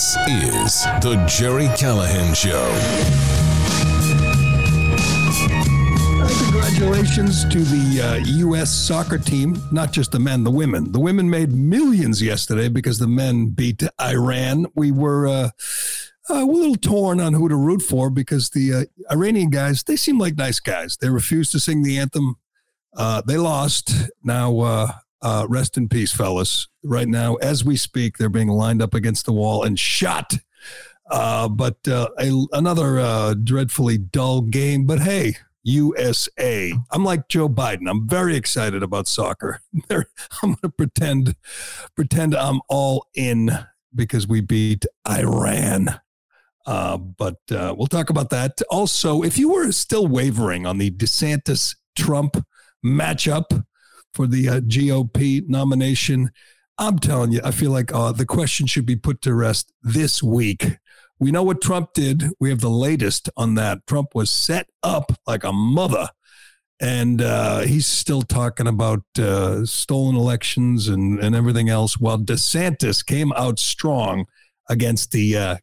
This is The Gerry Callahan Show. Congratulations to the uh, U.S. soccer team, not just the men, the women. The women made millions yesterday because the men beat Iran. We were uh, uh, a little torn on who to root for because the uh, Iranian guys, they seem like nice guys. They refused to sing the anthem. Uh, they lost. Now, uh, rest in peace, fellas. Right now, as we speak, they're being lined up against the wall and shot. Uh, but uh, a, another uh, dreadfully dull game. But hey, USA. I'm like Joe Biden. I'm very excited about soccer. I'm going to pretend pretend I'm all in because we beat Iran. Uh, but uh, we'll talk about that. Also, if you were still wavering on the DeSantis Trump matchup for the uh, GOP nomination, I'm telling you, I feel like uh, the question should be put to rest this week. We know what Trump did. We have the latest on that. Trump was set up like a mother. And uh, he's still talking about uh, stolen elections and, and everything else, while DeSantis came out strong against the uh,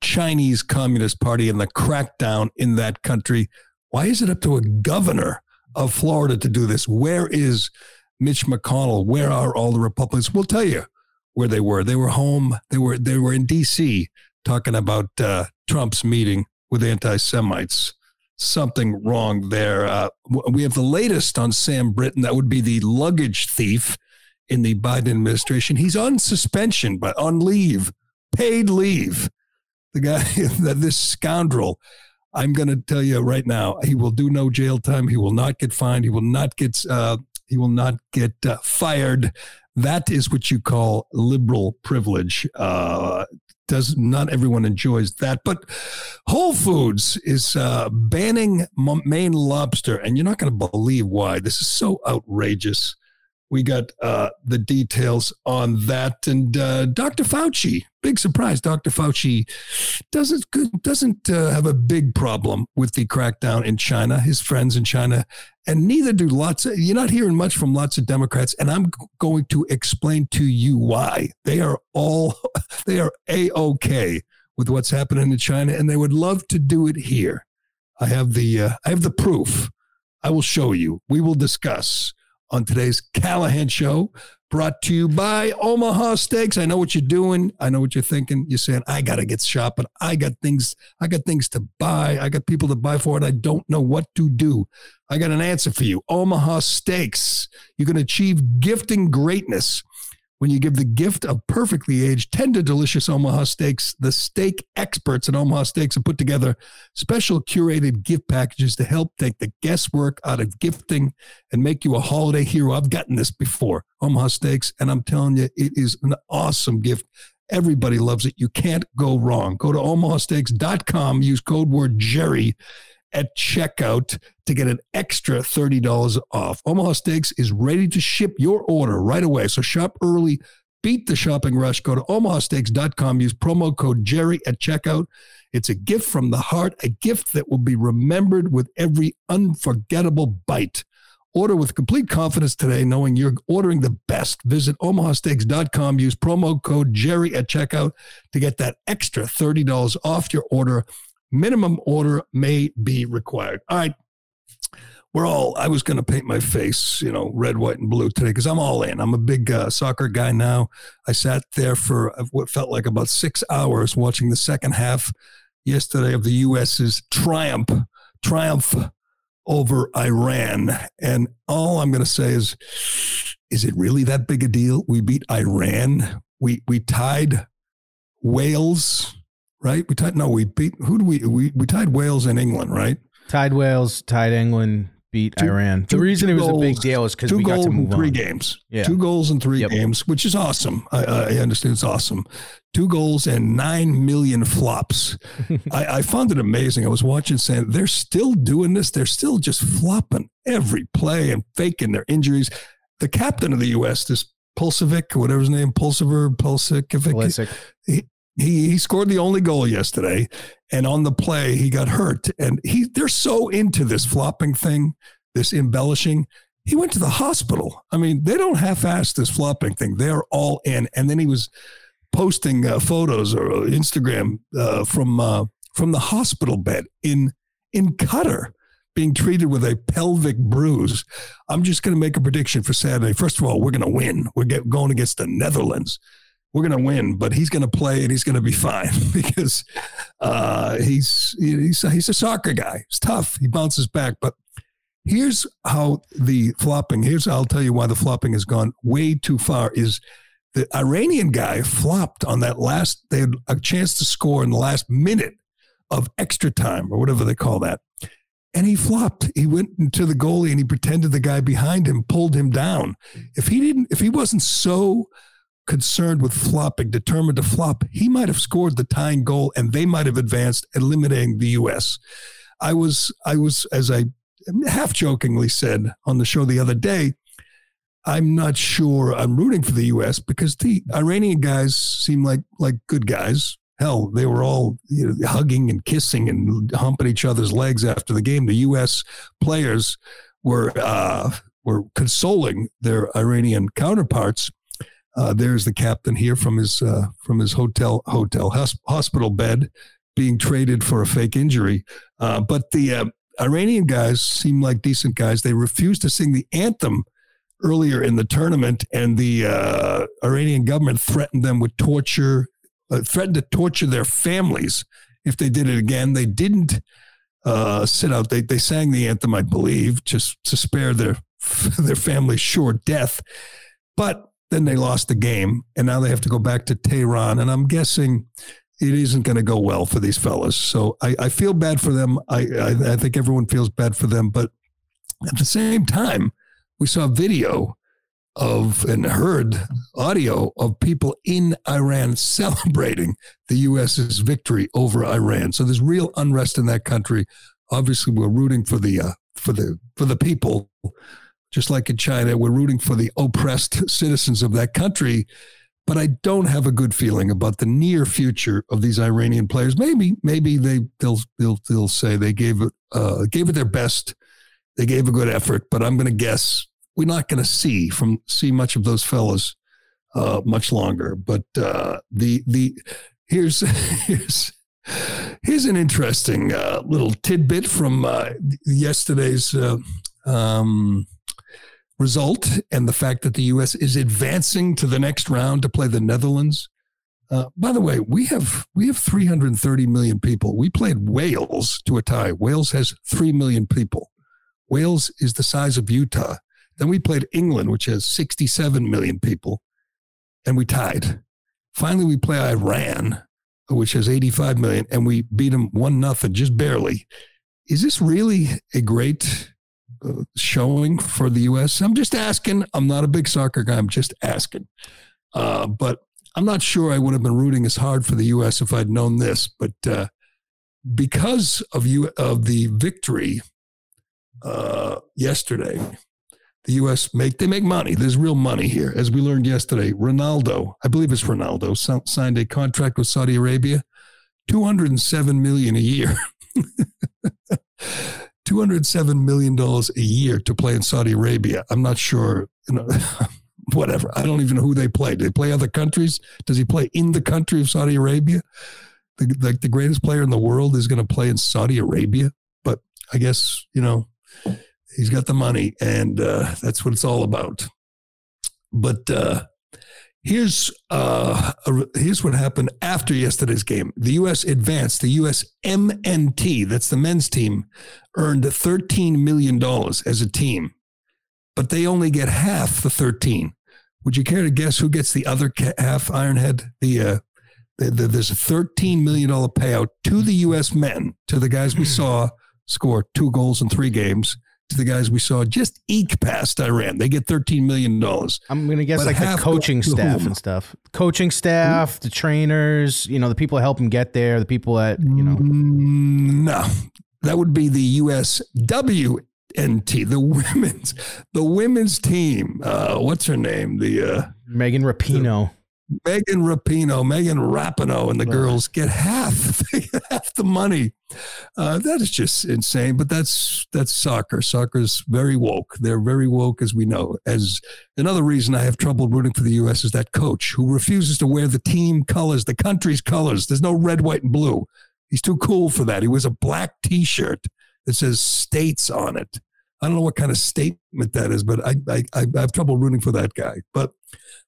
Chinese Communist Party and the crackdown in that country. Why is it up to a governor of Florida to do this? Where is Mitch McConnell? Where are all the Republicans? We'll tell you where they were. They were home. They were they were in D.C. talking about uh, Trump's meeting with anti-Semites. Something wrong there. Uh, we have the latest on Sam Brinton. That would be the luggage thief in the Biden administration. He's on suspension, but on leave, paid leave. The guy, this scoundrel I'm going to tell you right now, he will do no jail time. He will not get fined. He will not get uh, he will not get uh, fired. That is what you call liberal privilege. Uh, does not everyone enjoys that, but Whole Foods is uh, banning Maine lobster, and you're not going to believe why. This is so outrageous. We got uh, the details on that, and uh, Dr. Fauci. Big surprise, Dr. Fauci doesn't doesn't uh, have a big problem with the crackdown in China. His friends in China, and neither do lots. Of, you're not hearing much from lots of Democrats, and I'm going to explain to you why. They are all they are a okay with what's happening in China, and they would love to do it here. I have the uh, I have the proof. I will show you. We will discuss on today's Callahan Show, brought to you by Omaha Steaks. I know what you're doing. I know what you're thinking. You're saying, I gotta get shopping. I got things, I got things to buy. I got people to buy for it. I don't know what to do. I got an answer for you. Omaha Steaks. You can achieve gifting greatness when you give the gift of perfectly aged, tender, delicious Omaha steaks, the steak experts at Omaha Steaks have put together special curated gift packages to help take the guesswork out of gifting and make you a holiday hero. I've gotten this before, Omaha Steaks, and I'm telling you, it is an awesome gift. Everybody loves it. You can't go wrong. Go to omahasteaks.com, use code word Gerry at checkout to get an extra $30 off. Omaha Steaks is ready to ship your order right away. So shop early, beat the shopping rush. Go to omahasteaks.com, use promo code Gerry at checkout. It's a gift from the heart, a gift that will be remembered with every unforgettable bite. Order with complete confidence today, knowing you're ordering the best. Visit omahasteaks.com, use promo code Gerry at checkout to get that extra $30 off your order minimum order may be required. All right. We're all, I was going to paint my face, you know, red, white, and blue today because I'm all in. I'm a big uh, soccer guy now. I sat there for what felt like about six hours watching the second half yesterday of the U.S.'s triumph, triumph over Iran. And all I'm going to say is, is it really that big a deal? We beat Iran. We, we tied Wales right? We tied no, we beat who do we we we tied Wales and England, right? Tied Wales, tied England, beat two, Iran. The reason it was goals, a big deal is because we got to move three on. games. Yeah. Two goals in three yep. games, which is awesome. I, I, understand it's awesome. Two goals and nine million flops. I, I found it amazing. I was watching saying they're still doing this. They're still just flopping every play and faking their injuries. The captain of the U.S., this Pulisic, whatever his name, Pulsiver, Pulisic, Pulisic. He, he he scored the only goal yesterday, and on the play he got hurt. And he they're so into this flopping thing, this embellishing. He went to the hospital. I mean, they don't half-ass this flopping thing. They're all in. And then he was posting uh, photos or Instagram uh, from uh, from the hospital bed in in Qatar being treated with a pelvic bruise. I'm just going to make a prediction for Saturday. First of all, we're going to win. We're get, going against the Netherlands. We're going to win, but he's going to play and he's going to be fine because uh, he's he's he's a soccer guy. He's tough. He bounces back. But here's how the flopping. Here's I'll tell you why the flopping has gone way too far. Is the Iranian guy flopped on that last? They had a chance to score in the last minute of extra time or whatever they call that and he flopped. He went into the goalie and he pretended the guy behind him pulled him down. If he didn't, if he wasn't so concerned with flopping, determined to flop, he might have scored the tying goal and they might have advanced, eliminating the U.S. I was, I was, as I half jokingly said on the show the other day, I'm not sure I'm rooting for the U.S. because the Iranian guys seem like like good guys. Hell, they were all you know, hugging and kissing and humping each other's legs after the game. The U.S. players were uh, were consoling their Iranian counterparts. Uh, there's the captain here from his uh, from his hotel hotel hospital bed, being traded for a fake injury. Uh, but the uh, Iranian guys seem like decent guys. They refused to sing the anthem earlier in the tournament, and the uh, Iranian government threatened them with torture uh, threatened to torture their families if they did it again. They didn't sit out. They they sang the anthem, I believe, just to spare their their family's sure death. But then they lost the game, and now they have to go back to Tehran. And I'm guessing it isn't going to go well for these fellas. So I, I feel bad for them. I, I I think everyone feels bad for them, but at the same time, we saw video of and heard audio of people in Iran celebrating the U.S.'s victory over Iran. So there's real unrest in that country. Obviously, we're rooting for the uh, for the for the people, just like in China. We're rooting for the oppressed citizens of that country. But I don't have a good feeling about the near future of these Iranian players. Maybe, maybe they they'll they'll, they'll say they gave it uh, gave it their best. They gave a good effort, but I'm going to guess we're not going to see from see much of those fellows uh, much longer. But uh, the the here's here's here's an interesting uh, little tidbit from uh, yesterday's uh, um, result and the fact that the U.S. is advancing to the next round to play the Netherlands. Uh, by the way, we have we have 330 million people. We played Wales to a tie. Wales has three million people. Wales is the size of Utah. Then we played England, which has 67 million people, and we tied. Finally, we play Iran, which has 85 million, and we beat them one nothing, just barely. Is this really a great showing for the U.S.? I'm just asking. I'm not a big soccer guy. I'm just asking. Uh, but I'm not sure I would have been rooting as hard for the U.S. if I'd known this. But uh, because of you of the victory uh, yesterday, the U.S. make they make money. There's real money here, as we learned yesterday. Ronaldo, I believe it's Ronaldo, signed a contract with Saudi Arabia, two hundred and seven million a year. two hundred seven million dollars a year to play in Saudi Arabia. I'm not sure. You know, whatever. I don't even know who they play. Do they play other countries? Does he play in the country of Saudi Arabia? The, like the greatest player in the world is going to play in Saudi Arabia. But I guess you know He's got the money, and uh, that's what it's all about. But uh, here's uh, here's what happened after yesterday's game. The U.S. advanced. The U.S. MNT, that's the men's team, earned thirteen million dollars as a team, but they only get half the thirteen. Would you care to guess who gets the other half? Ironhead. The, uh, the, the there's a thirteen million dollar payout to the U.S. men to the guys we hmm. saw score two goals in three games the guys we saw just eke past Iran. They get $13 million. I'm going to guess like the coaching staff and stuff. Coaching staff, the trainers, you know, the people that help them get there, the people that, you know. Mm, no, that would be the USWNT, the women's, the women's team. Uh, what's her name? The uh, Megan Rapinoe. Megan Rapinoe, Megan Rapinoe, and the girls get half half the money. Uh, that is just insane. But that's that's soccer. Soccer's very woke. They're very woke, as we know. As another reason I have trouble rooting for the U.S. is that coach who refuses to wear the team colors, the country's colors. There's no red, white, and blue. He's too cool for that. He wears a black T-shirt that says "States" on it. I don't know what kind of statement that is, but I I, I have trouble rooting for that guy. But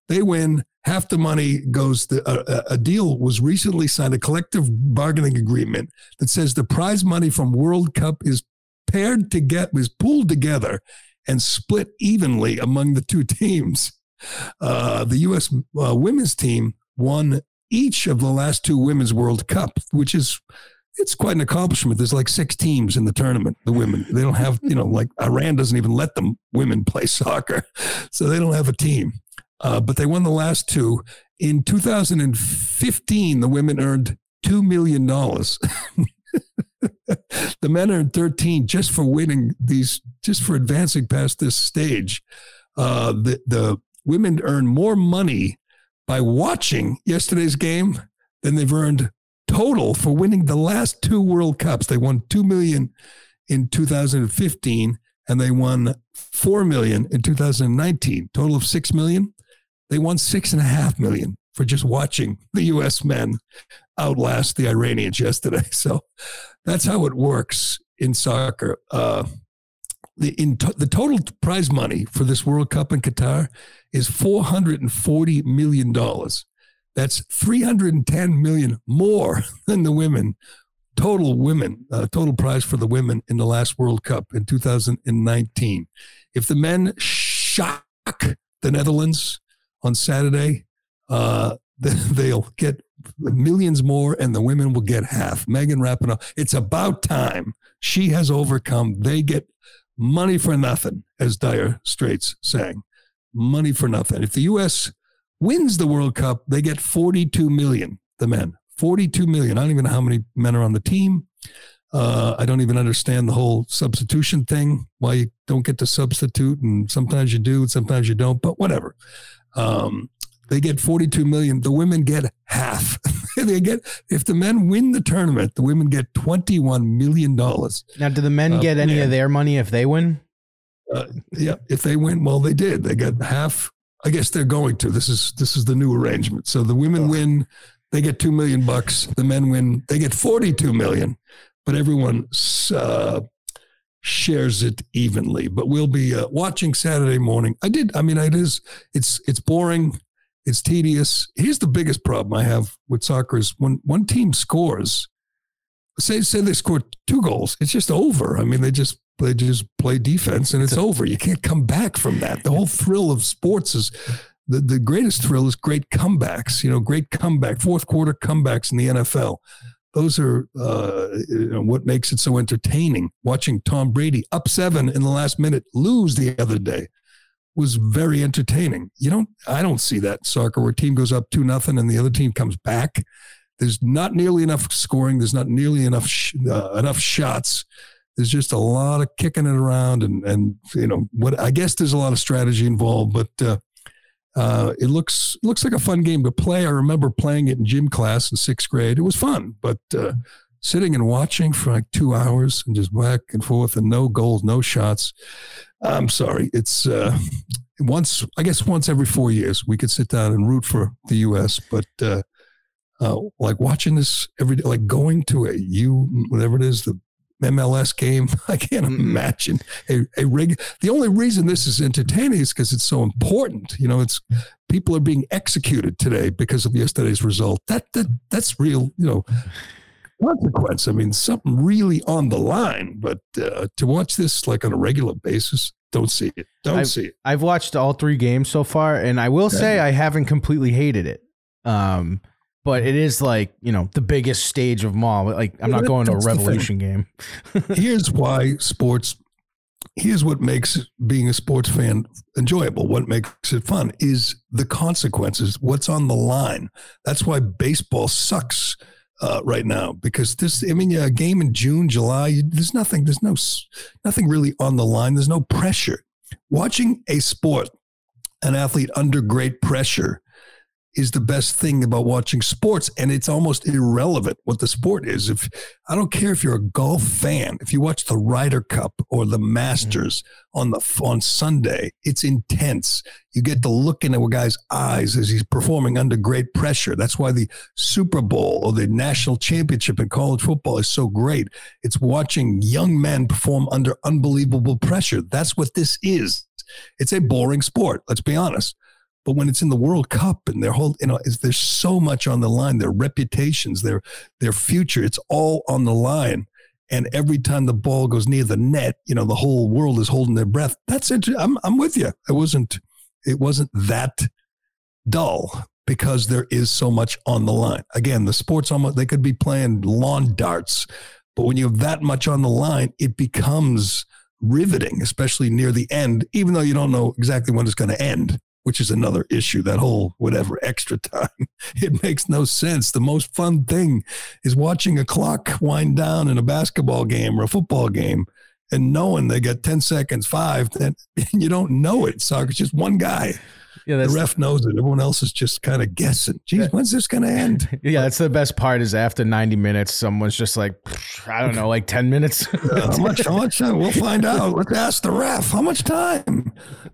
they win half the money goes to a, a, deal was recently signed a collective bargaining agreement that says the prize money from world cup is paired to get was pooled together and split evenly among the two teams uh, the us uh, women's team won each of the last two women's world cup which is it's quite an accomplishment there's like six teams in the tournament the women they don't have you know like iran doesn't even let them women play soccer so they don't have a team uh, but they won the last two. In 2015, the women earned $2 million. the men earned 13 just for winning these, just for advancing past this stage. Uh, the, the women earn more money by watching yesterday's game than they've earned total for winning the last two World Cups. They won 2 million in 2015 and they won 4 million in 2019, total of 6 million. They won six and a half million for just watching the U.S. men outlast the Iranians yesterday. So that's how it works in soccer. Uh, the in the total prize money for this World Cup in Qatar is four hundred and forty million dollars. That's three hundred and ten million more than the women total women uh, total prize for the women in the last World Cup in 2019. If the men shock the Netherlands on Saturday, uh, they'll get millions more and the women will get half. Megan Rapinoe, it's about time. She has overcome. They get money for nothing, as Dire Straits sang. Money for nothing. If the U.S. wins the World Cup, they get 42 million, the men. 42 million. I don't even know how many men are on the team. Uh, I don't even understand the whole substitution thing, why you don't get to substitute. And sometimes you do, sometimes you don't, but whatever. Um, they get 42 million. The women get half. they get if the men win the tournament, the women get 21 million dollars. Now, do the men uh, get any of their money if they win? Uh, yeah, if they win, well, they did. They got half. I guess they're going to. This is this is the new arrangement. So the women win, they get two million bucks. The men win, they get 42 million. But everyone uh, shares it evenly. But we'll be uh, watching Saturday morning. I did. I mean, it is. It's it's boring. It's tedious. Here's the biggest problem I have with soccer is when one team scores. Say say they score two goals, it's just over. I mean, they just they just play defense and it's over. You can't come back from that. The whole thrill of sports is the, the greatest thrill is great comebacks, you know, great comeback, fourth quarter comebacks in the NFL those are uh, you know, what makes it so entertaining. Watching Tom Brady up seven in the last minute lose the other day was very entertaining. You don't, I don't see that in soccer where a team goes up two nothing and the other team comes back. There's not nearly enough scoring. There's not nearly enough sh- uh, enough shots. There's just a lot of kicking it around and and you know what I guess there's a lot of strategy involved, but uh, uh, it looks looks like a fun game to play. I remember playing it in gym class in sixth grade. It was fun, but uh, sitting and watching for like two hours and just back and forth and no goals, no shots. I'm sorry. It's uh, once I guess once every four years we could sit down and root for the U.S. But uh, uh, like watching this every day, like going to a you whatever it is the MLS game. I can't imagine a, a rig. The only reason this is entertaining is because it's so important. You know, it's people are being executed today because of yesterday's result. That that that's real. You know, consequence. I mean, something really on the line. But uh, to watch this like on a regular basis, don't see it. Don't I've, see it. I've watched all three games so far, and I will okay. say I haven't completely hated it. Um, but it is like you know the biggest stage of them all. Like I'm not going to a revolution game. here's why sports. Here's what makes being a sports fan enjoyable. What makes it fun is the consequences. What's on the line. That's why baseball sucks uh, right now because this. I mean, a game in June, July. There's nothing. There's no nothing really on the line. There's no pressure. Watching a sport, an athlete under great pressure is the best thing about watching sports and it's almost irrelevant what the sport is. If i don't care if you're a golf fan if you watch the Ryder Cup or the Masters mm-hmm. on the on Sunday it's intense. You get to look into a guy's eyes as he's performing under great pressure. That's why the Super Bowl or the national championship in college football is so great. It's watching young men perform under unbelievable pressure. That's what this is. It's a boring sport let's be honest but when it's in the World Cup and their whole, you know, there's so much on the line, their reputations, their their future, it's all on the line. And every time the ball goes near the net, you know, the whole world is holding their breath. That's it. I'm I'm with you. It wasn't it wasn't that dull because there is so much on the line. Again, the sports almost they could be playing lawn darts, but when you have that much on the line, it becomes riveting, especially near the end, even though you don't know exactly when it's going to end which is another issue. That whole whatever extra time, it makes no sense. The most fun thing is watching a clock wind down in a basketball game or a football game and knowing they got 10 seconds, five, then you don't know it. Soccer's just one guy yeah, the ref knows it. Everyone else is just kind of guessing. Geez, when's this going to end? Yeah, that's the best part. Is after ninety minutes, someone's just like, I don't know, like ten minutes. how much? How much? time? We'll find out. Let's ask the ref. How much time?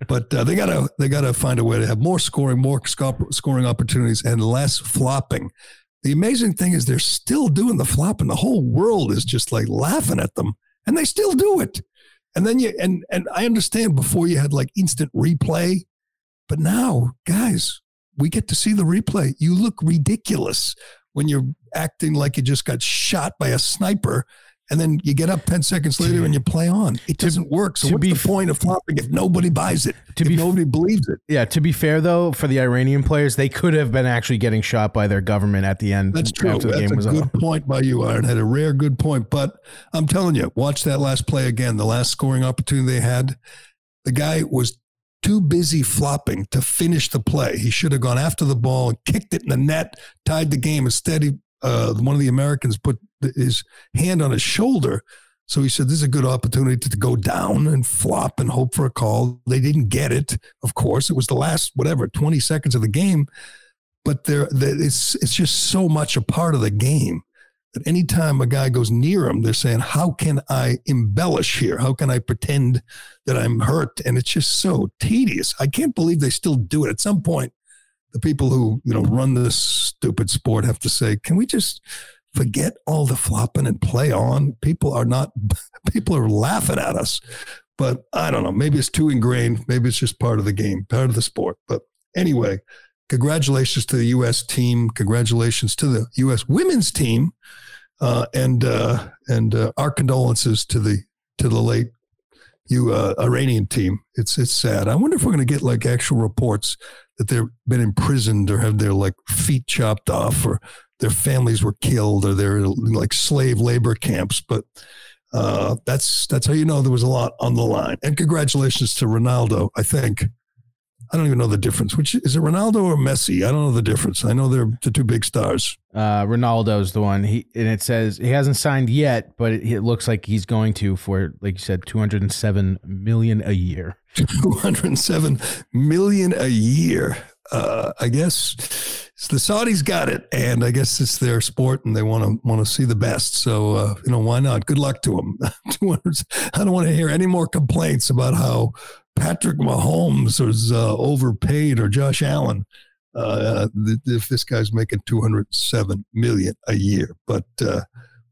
But uh, they gotta they gotta find a way to have more scoring, more scoring opportunities, and less flopping. The amazing thing is they're still doing the flopping. The whole world is just like laughing at them, and they still do it. And then you and and I understand before you had like instant replay but now, guys, we get to see the replay. You look ridiculous when you're acting like you just got shot by a sniper and then you get up 10 seconds later and you play on. It doesn't work. So what's the point of flopping if nobody buys it? To if be, nobody believes it. Yeah, to be fair though, for the Iranian players, they could have been actually getting shot by their government at the end. That's true. That's a good point by you, Iron. Had a rare good point. But I'm telling you, watch that last play again. The last scoring opportunity they had. The guy was too busy flopping to finish the play. He should have gone after the ball and kicked it in the net, tied the game. Instead, uh, one of the Americans put his hand on his shoulder. So he said, This is a good opportunity to, to go down and flop and hope for a call. They didn't get it, of course. It was the last, whatever, 20 seconds of the game. But there, it's, it's just so much a part of the game that anytime a guy goes near him, they're saying, How can I embellish here? How can I pretend that I'm hurt? And it's just so tedious. I can't believe they still do it. At some point, the people who, you know, run this stupid sport have to say, Can we just forget all the flopping and play on? People are not, people are laughing at us. But I don't know. Maybe it's too ingrained. Maybe it's just part of the game, part of the sport. But anyway, congratulations to the U.S. team. Congratulations to the U.S. women's team, uh, and uh, and uh, our condolences to the to the late you uh, Iranian team. It's it's sad. I wonder if we're going to get like actual reports that they've been imprisoned or have their like feet chopped off or their families were killed or they're like slave labor camps. But uh, that's that's how you know there was a lot on the line. And congratulations to Ronaldo. I think I don't even know the difference. Which is it, Ronaldo or Messi? I don't know the difference. I know they're the two big stars. Uh, Ronaldo's the one. He and it says he hasn't signed yet, but it, it looks like he's going to for, like you said, two hundred and seven million a year. Two hundred and seven million a year. Uh, I guess the Saudis got it, and I guess it's their sport, and they want to want to see the best. So uh, you know, why not? Good luck to them. I don't want to hear any more complaints about how Patrick Mahomes was uh, overpaid or Josh Allen. Uh, if this guy's making 207 million a year, but uh,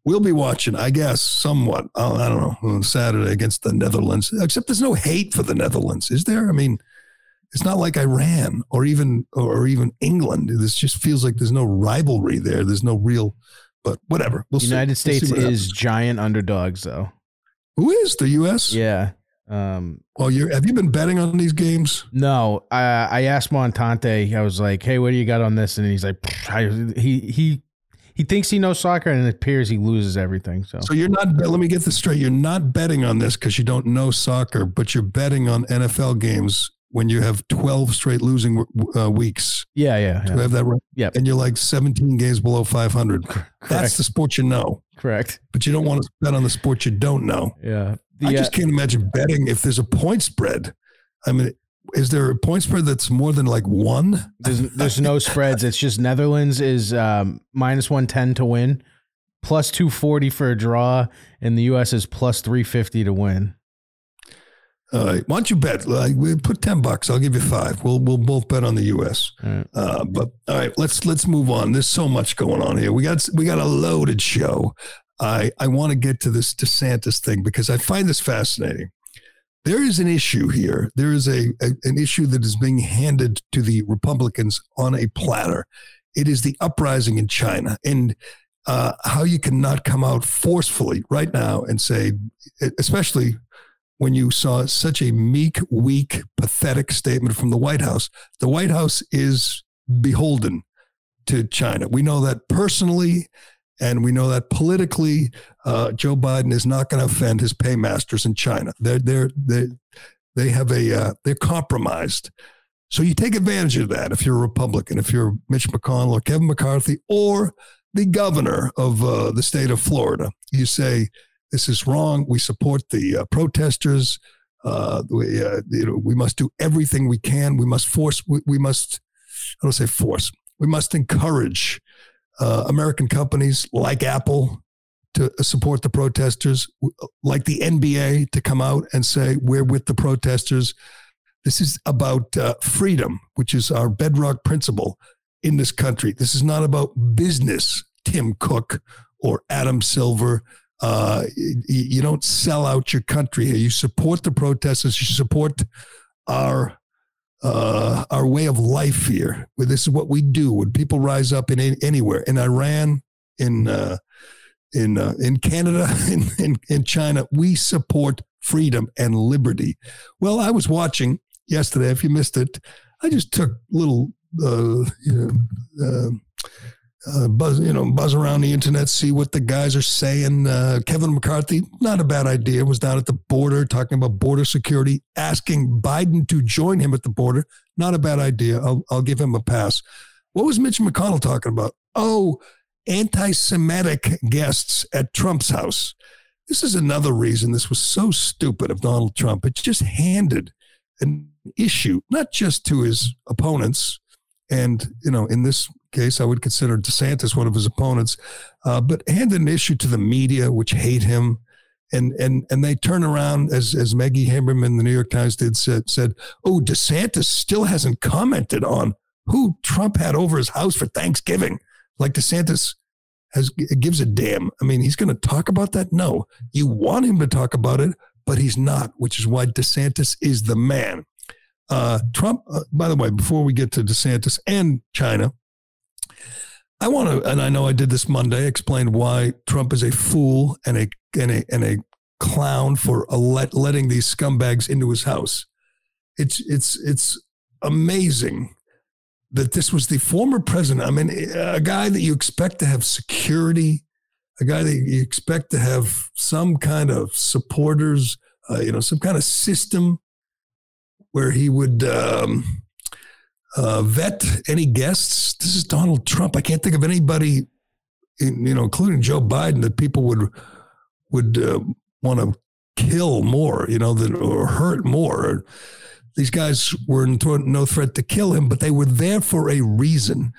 we'll be watching, I guess, somewhat. Uh, I don't know on Saturday against the Netherlands. Except there's no hate for the Netherlands, is there? I mean, it's not like Iran or even or even England. This just feels like there's no rivalry there. There's no real, but whatever. We'll United see. States we'll is giant underdogs, though. Who is the U.S.? Yeah, um, well, you have you been betting on these games? No, I I asked Montante. I was like, "Hey, what do you got on this?" And he's like, "He he he thinks he knows soccer, and it appears he loses everything." So, so you're not. Let me get this straight. You're not betting on this because you don't know soccer, but you're betting on NFL games when you have 12 straight losing uh, weeks. Yeah, yeah. Do yeah. have that right? Yeah. And you're like 17 games below 500. Correct. That's the sport you know. Correct. But you don't want to bet on the sport you don't know. Yeah. The, I just uh, can't imagine betting if there's a point spread. I mean, is there a point spread that's more than like one? There's, there's no spreads. It's just Netherlands is um, minus 110 to win, plus 240 for a draw, and the U.S. is plus 350 to win. All right. Why don't you bet? Like, we put ten bucks. I'll give you five. We'll we'll both bet on the U.S. Right. Uh, but all right, let's let's move on. There's so much going on here. We got we got a loaded show. I I want to get to this DeSantis thing because I find this fascinating. There is an issue here. There is a, a an issue that is being handed to the Republicans on a platter. It is the uprising in China and uh, how you cannot come out forcefully right now and say, especially when you saw such a meek, weak, pathetic statement from the White House. The White House is beholden to China. We know that personally, and we know that politically. Uh, Joe Biden is not going to offend his paymasters in China. They're they're they they have a uh, they're compromised. So you take advantage of that if you're a Republican, if you're Mitch McConnell or Kevin McCarthy or the governor of uh, the state of Florida. You say this is wrong. We support the uh, protesters. Uh, we, uh, you know, we must do everything we can. We must force. We, we must. I don't say force. We must encourage uh, American companies like Apple to support the protesters, like the NBA to come out and say we're with the protesters. This is about uh, freedom, which is our bedrock principle in this country. This is not about business, Tim Cook or Adam Silver uh, you don't sell out your country here. You support the protesters. You support our uh, our way of life here. This is what we do when people rise up in anywhere in Iran, in uh, in uh, in Canada, in, in in China. We support freedom and liberty. Well, I was watching yesterday. If you missed it, I just took little uh, you know uh, uh, buzz, you know, buzz around the internet, see what the guys are saying. Uh, Kevin McCarthy, not a bad idea, was down at the border talking about border security, asking Biden to join him at the border. Not a bad idea. I'll, I'll give him a pass. What was Mitch McConnell talking about? Oh, anti Semitic guests at Trump's house. This is another reason this was so stupid of Donald Trump. It just handed an issue, not just to his opponents, and you know, in this case, I would consider DeSantis one of his opponents, uh, but handed an issue to the media, which hate him. And, and and they turn around as as Maggie Haberman, the New York Times did said said, oh DeSantis still hasn't commented on who Trump had over his house for Thanksgiving. Like DeSantis has gives a damn. I mean, he's going to talk about that. No, you want him to talk about it, but he's not, which is why DeSantis is the man. Uh, Trump, uh, by the way, before we get to DeSantis and China, I want to, and I know I did this Monday, explain why Trump is a fool and a and a and a clown for let, letting these scumbags into his house. It's it's it's amazing that this was the former president. I mean, a guy that you expect to have security, a guy that you expect to have some kind of supporters, uh, you know, some kind of system where he would. Um, uh, vet any guests. This is Donald Trump. I can't think of anybody, in, you know, including Joe Biden, that people would would uh, want to kill more, you know, than or hurt more. These guys were no threat to kill him, but they were there for a reason.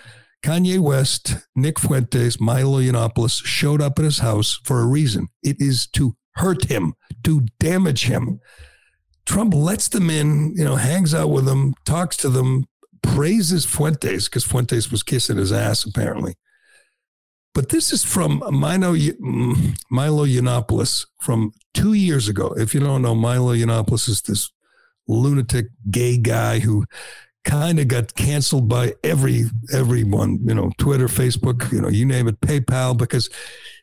Kanye West, Nick Fuentes, Milo Yiannopoulos showed up at his house for a reason. It is to hurt him, to damage him. Trump lets them in, you know, hangs out with them, talks to them, praises Fuentes because Fuentes was kissing his ass apparently. But this is from Milo, Milo Yiannopoulos from two years ago. If you don't know, Milo Yiannopoulos is this lunatic gay guy who kind of got canceled by every everyone, you know, Twitter, Facebook, you know, you name it, PayPal, because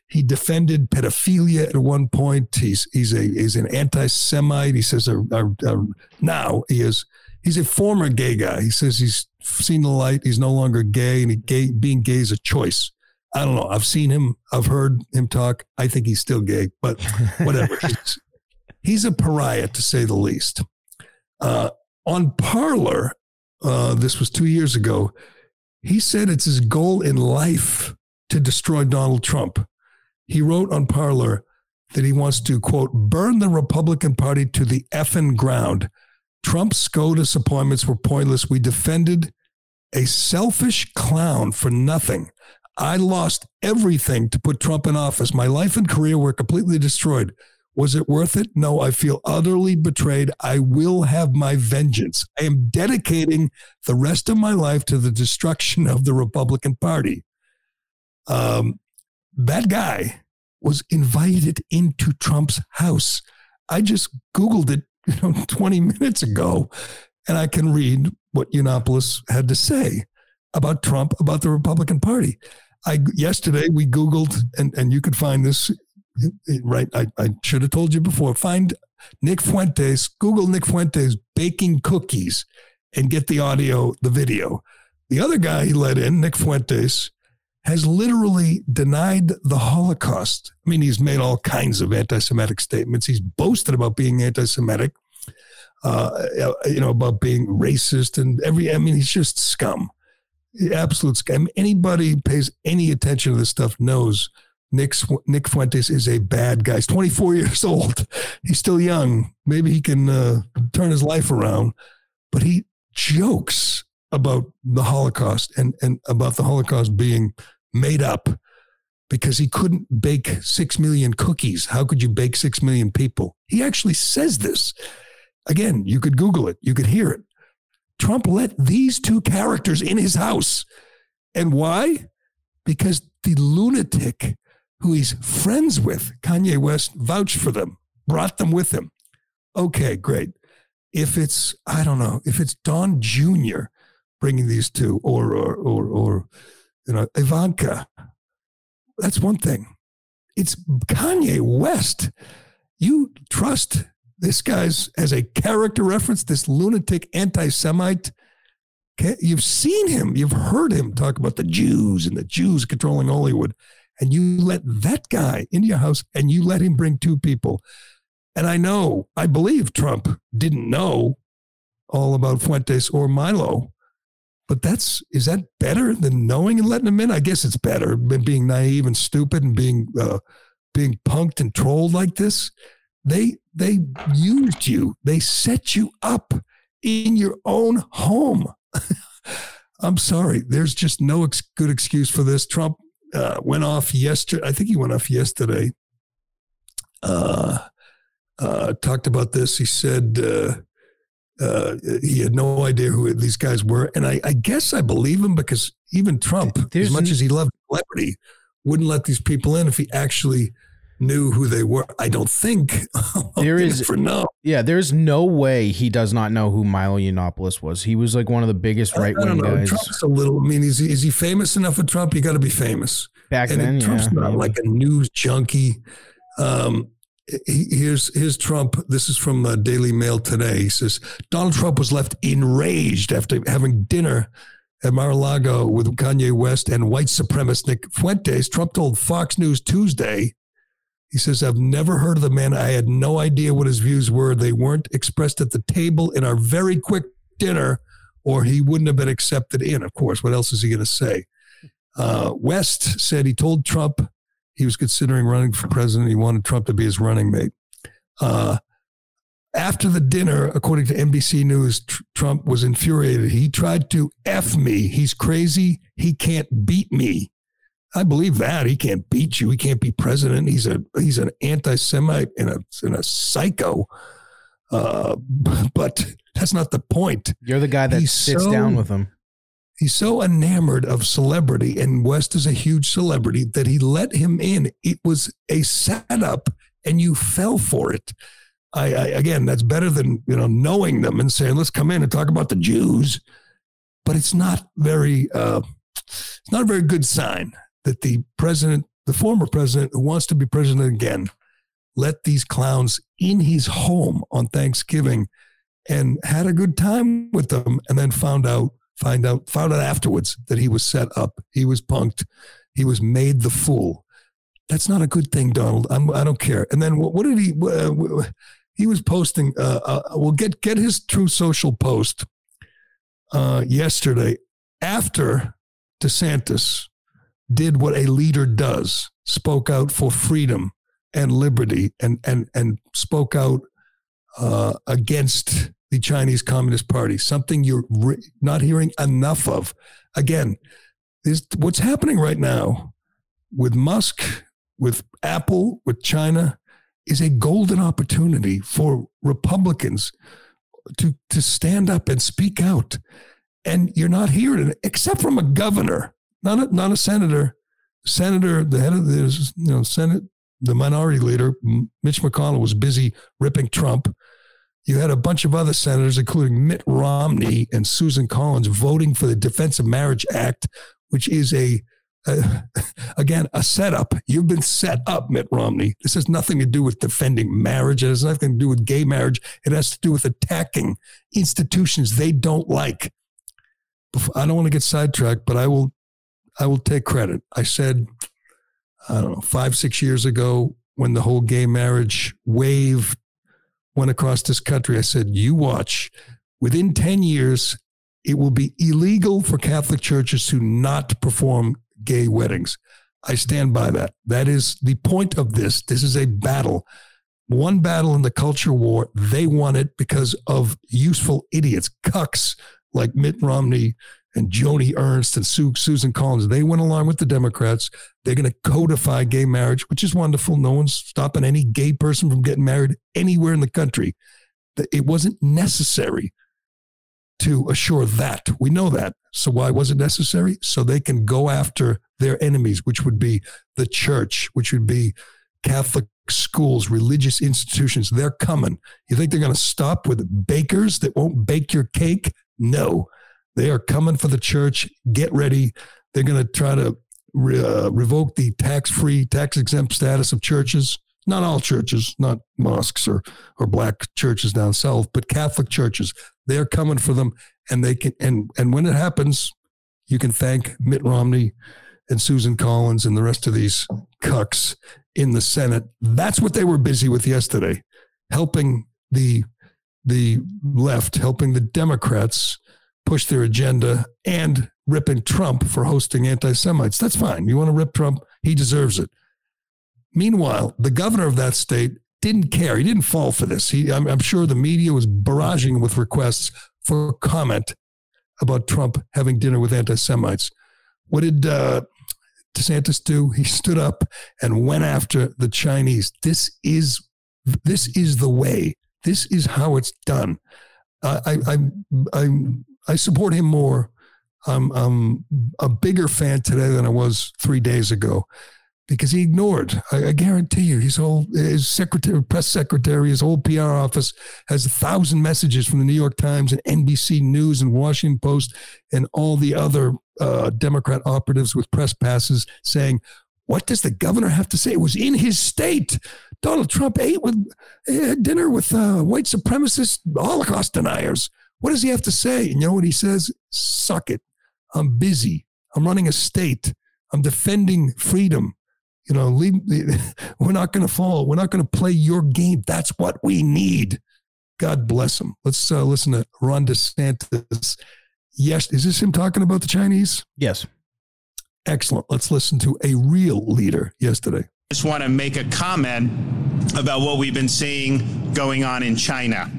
he defended pedophilia at one point. He's he's a he's an anti-Semite. He says uh, uh, uh, now he is he's a former gay guy. He says he's seen the light. He's no longer gay, and gay, being gay is a choice. I don't know. I've seen him. I've heard him talk. I think he's still gay, but whatever. he's, he's, a pariah to say the least. Uh, on Parler, uh, this was two years ago. He said it's his goal in life to destroy Donald Trump. He wrote on Parler that he wants to quote burn the Republican Party to the effing ground Trump's SCOTUS appointments were pointless. We defended a selfish clown for nothing. I lost everything to put Trump in office. My life and career were completely destroyed. Was it worth it? No, I feel utterly betrayed. I will have my vengeance. I am dedicating the rest of my life to the destruction of the Republican Party. Um, that guy was invited into Trump's house. I just Googled it you know, 20 minutes ago, and I can read what Yiannopoulos had to say about Trump, about the Republican Party. I yesterday we Googled, and, and you could find this right. I, I should have told you before. Find Nick Fuentes, Google Nick Fuentes baking cookies and get the audio, the video. The other guy he let in, Nick Fuentes, has literally denied the Holocaust. I mean, he's made all kinds of anti Semitic statements. He's boasted about being anti Semitic, uh, you know, about being racist and every, I mean, he's just scum, absolute scum. Anybody pays any attention to this stuff knows Nick, Nick Fuentes is a bad guy. He's 24 years old. He's still young. Maybe he can uh, turn his life around, but he jokes about the Holocaust and, and about the Holocaust being made up because he couldn't bake six million cookies. How could you bake six million people? He actually says this. Again, you could Google it, you could hear it. Trump let these two characters in his house. And why? Because the lunatic who he's friends with, Kanye West, vouched for them, brought them with him. Okay, great. If it's, I don't know, if it's Don Jr. bringing these two or, or, or, or you know, Ivanka. That's one thing. It's Kanye West. You trust this guy's as a character reference, this lunatic anti Semite. You've seen him, you've heard him talk about the Jews and the Jews controlling Hollywood. And you let that guy into your house and you let him bring two people. And I know, I believe Trump didn't know all about Fuentes or Milo but that's is that better than knowing and letting them in? I guess it's better than being naive and stupid and being uh, being punked and trolled like this. They they used you. They set you up in your own home. I'm sorry. There's just no ex- good excuse for this. Trump uh, went off yesterday. I think he went off yesterday. Uh, uh, talked about this. He said uh, he had no idea who these guys were. And I, I guess I believe him because even Trump, There's as much as he loved celebrity, wouldn't let these people in if he actually knew who they were. I don't think there is for no. Yeah, there's no way he does not know who Milo Yiannopoulos was. He was like one of the biggest right wing guys. Trump's a little. I mean, is he, is he famous enough for Trump? You got to be famous. Back and then, Trump's yeah, not maybe. like a news junkie. Um, here's here's Trump. This is from uh, Daily Mail today. He says Donald Trump was left enraged after having dinner at Mar-a-Lago with Kanye West and white supremacist Nick Fuentes. Trump told Fox News Tuesday. He says, I've never heard of the man. I had no idea what his views were. They weren't expressed at the table in our very quick dinner, or he wouldn't have been accepted in. Of course, what else is he going to say? Uh, West said he told Trump he was considering running for president. He wanted Trump to be his running mate. Uh, after the dinner, according to NBC News, tr- Trump was infuriated. He tried to F me. He's crazy. He can't beat me. I believe that. He can't beat you. He can't be president. He's a he's an anti-Semite and a, and a psycho. Uh, but that's not the point. You're the guy that he's sits so, down with him he's so enamored of celebrity, and West is a huge celebrity that he let him in. It was a setup, and you fell for it. I, I again, that's better than you know knowing them and saying, "Let's come in and talk about the Jews." But it's not very, uh, it's not a very good sign that the president, the former president who wants to be president again, let these clowns in his home on Thanksgiving and had a good time with them, and then found out find out found out afterwards that he was set up. He was punked. He was made the fool. That's not a good thing donald. I'm, i do not care. And then what, what did he uh, he was posting uh, uh, we'll get get his Truth Social post uh, yesterday after desantis did what a leader does spoke out for freedom and liberty and and and spoke out uh, against the Chinese Communist Party, something you're re- not hearing enough of. Again, is what's happening right now with Musk, with Apple, with China is a golden opportunity for Republicans to to stand up and speak out. And you're not hearing it except from a governor, not a, not a senator. Senator, the head of the you know Senate, the minority leader, Mitch McConnell, was busy ripping Trump. You had a bunch of other senators, including Mitt Romney and Susan Collins, voting for the Defense of Marriage Act, which is a uh, again, a setup. You've been set up, Mitt Romney. This has nothing to do with defending marriage. It has nothing to do with gay marriage. It has to do with attacking institutions they don't like. I don't want to get sidetracked, but I will. I will take credit. I said, I don't know, five, six years ago, when the whole gay marriage wave went across this country, I said, you watch. Within 10 years, it will be illegal for Catholic churches to not perform gay weddings. I stand by that. That is the point of this. This is a battle. One battle in the culture war. They won it because of useful idiots, cucks like Mitt Romney and Joni Ernst and Susan Collins. They went along with the Democrats. They're going to codify gay marriage, which is wonderful. No one's stopping any gay person from getting married anywhere in the country. It wasn't necessary to assure that. We know that. So why was it necessary? So they can go after their enemies, which would be the church, which would be Catholic schools, religious institutions. They're coming. You think they're going to stop with bakers that won't bake your cake? No. They are coming for the church. Get ready. They're going to try to re- uh, revoke the tax free, tax exempt status of churches. Not all churches, not mosques or, or black churches down south, but Catholic churches. They're coming for them, and they can. And and when it happens, you can thank Mitt Romney and Susan Collins and the rest of these cucks in the Senate. That's what they were busy with yesterday, helping the the left, helping the Democrats push their agenda and ripping Trump for hosting anti Semites. That's fine. You want to rip Trump? He deserves it. Meanwhile, the governor of that state didn't care. He didn't fall for this. He, I'm, I'm sure the media was barraging with requests for comment about Trump having dinner with anti Semites. What did uh, DeSantis do? He stood up and went after the Chinese. This is this is the way. This is how it's done. I I I, I support him more. I'm, I'm a bigger fan today than I was three days ago because he ignored. I, I, guarantee you, his whole his secretary, press secretary, his whole PR office has a thousand messages from the New York Times and NBC News and Washington Post and all the other uh, Democrat operatives with press passes saying, "What does the governor have to say?" It was in his state. Donald Trump ate with had dinner with uh, white supremacist Holocaust deniers. What does he have to say? And you know what he says? Suck it. I'm busy. I'm running a state. I'm defending freedom you know, leave, we're not going to fall. We're not going to play your game. That's what we need. God bless him. Let's uh, listen to Ron DeSantis. Yes, is this him talking about the Chinese? Yes. Excellent. Let's listen to a real leader yesterday. I Just want to make a comment about what we've been seeing going on in China.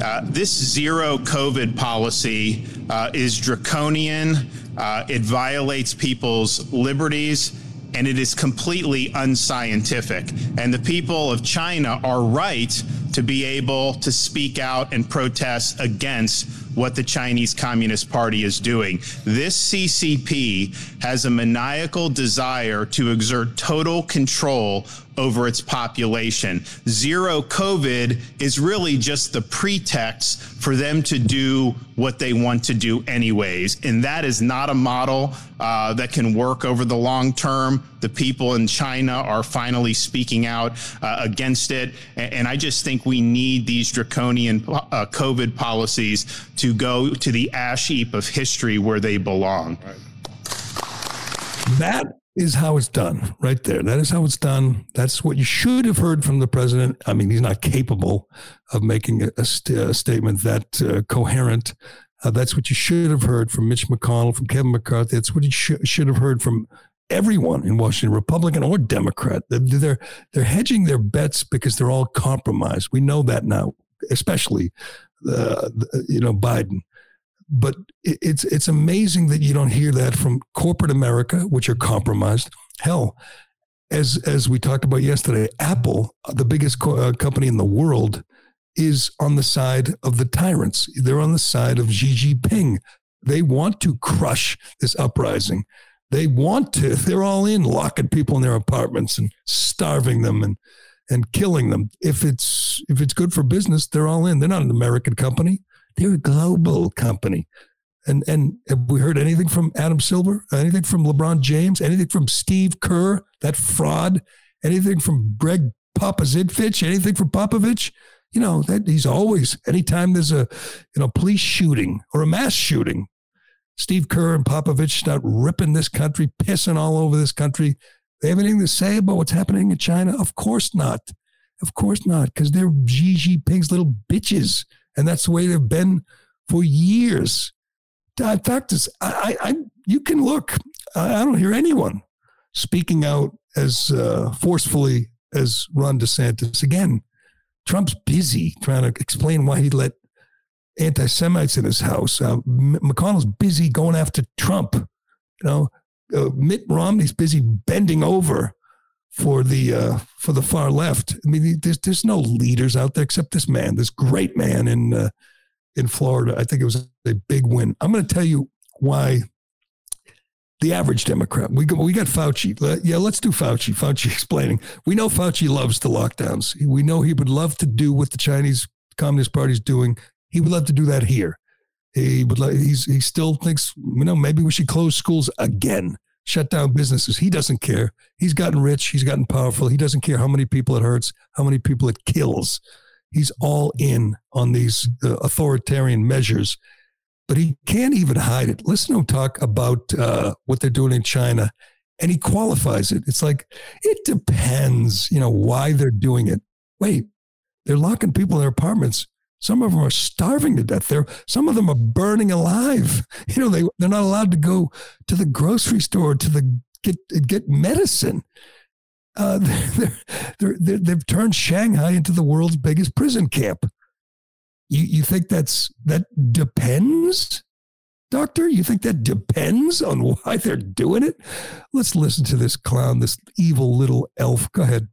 Uh, this zero COVID policy uh, is draconian. Uh, it violates people's liberties and it is completely unscientific. And the people of China are right to be able to speak out and protest against what the Chinese Communist Party is doing. This CCP has a maniacal desire to exert total control over its population. Zero COVID is really just the pretext for them to do what they want to do, anyways. And that is not a model uh, that can work over the long term. The people in China are finally speaking out uh, against it. And, I just think we need these draconian uh, COVID policies to go to the ash heap of history where they belong. That is how it's done right there. That is how it's done. That's what you should have heard from the president. I mean, he's not capable of making a, a, st- a statement that uh, coherent. Uh, that's what you should have heard from Mitch McConnell, from Kevin McCarthy. That's what you sh- should have heard from everyone in Washington, Republican or Democrat. They're they're hedging their bets because they're all compromised. We know that now. especially uh, you know Biden. But it's it's amazing that you don't hear that from corporate America, which are compromised. Hell, as as we talked about yesterday, Apple, the biggest co- uh, company in the world, is on the side of the tyrants. They're on the side of Xi Jinping. They want to crush this uprising. They want to. They're all in locking people in their apartments and starving them and and killing them. If it's if it's good for business, they're all in. They're not an American company. They're a global company. And and have we heard anything from Adam Silver? Anything from LeBron James? Anything from Steve Kerr? That fraud? Anything from Gregg Popovich? Anything from Popovich? You know that he's always anytime there's a you know police shooting or a mass shooting, Steve Kerr and Popovich start ripping this country, pissing all over this country. They have anything to say about what's happening in China? Of course not. Of course not, because they're Xi Jinping's little bitches, and that's the way they've been for years. In fact, is, I, I, you can look. I, don't hear anyone speaking out as uh, forcefully as Ron DeSantis. Again, Trump's busy trying to explain why he let anti Semites in his house. Uh, McConnell's busy going after Trump. You know, uh, Mitt Romney's busy bending over for the uh, for the far left. I mean, there's there's no leaders out there except this man, this great man in uh, in Florida. I think it was a big win. I'm going to tell you why the average Democrat. We go, we got Fauci. Yeah, let's do Fauci. Fauci explaining. We know Fauci loves the lockdowns. We know he would love to do what the Chinese Communist Party is doing. He would love to do that here. He would. Like, he's he still thinks you know maybe we should close schools again, shut down businesses. He doesn't care. He's gotten rich. He's gotten powerful. He doesn't care how many people it hurts, how many people it kills. He's all in on these uh, authoritarian measures, but he can't even hide it. Listen to him talk about uh, what they're doing in China, and he qualifies it. It's like it depends, you know, why they're doing it. Wait, they're locking people in their apartments some of them are starving to death. There, some of them are burning alive. You know, they they're not allowed to go to the grocery store to the get get medicine. Uh, they're, they're, they're, they've turned Shanghai into the world's biggest prison camp. You you think that's that depends, doctor? You think that depends on why they're doing it? Let's listen to this clown, this evil little elf. Go ahead.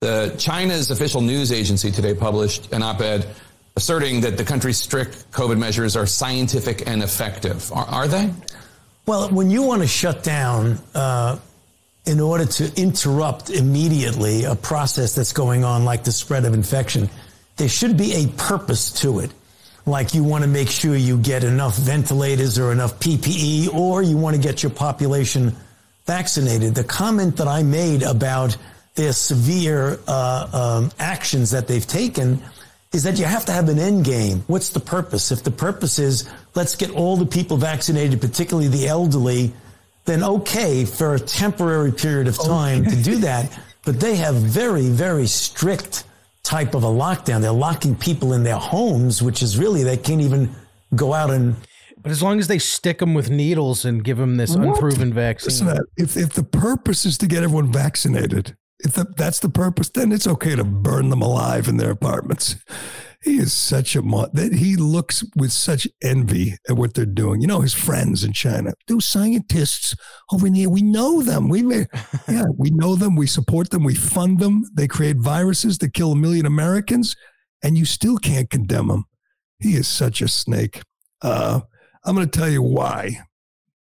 The China's official news agency today published an op-ed asserting that the country's strict COVID measures are scientific and effective. Are, are they? Well, when you want to shut down uh, in order to interrupt immediately a process that's going on, like the spread of infection, there should be a purpose to it. Like you want to make sure you get enough ventilators or enough PPE, or you want to get your population vaccinated. The comment that I made about their severe uh, um, actions that they've taken is that you have to have an end game. What's the purpose? If the purpose is let's get all the people vaccinated, particularly the elderly, then okay for a temporary period of time okay. to do that. But they have very, very strict type of a lockdown. They're locking people in their homes, which is really they can't even go out and. But as long as they stick them with needles and give them this what? unproven vaccine, Listen, if if the purpose is to get everyone vaccinated, if the, that's the purpose, then it's okay to burn them alive in their apartments. He is such a that he looks with such envy at what they're doing. You know, his friends in China, those scientists over there, we know them. We yeah, we know them. We support them. We fund them. They create viruses that kill a million Americans, and you still can't condemn them. He is such a snake. Uh, I'm going to tell you why.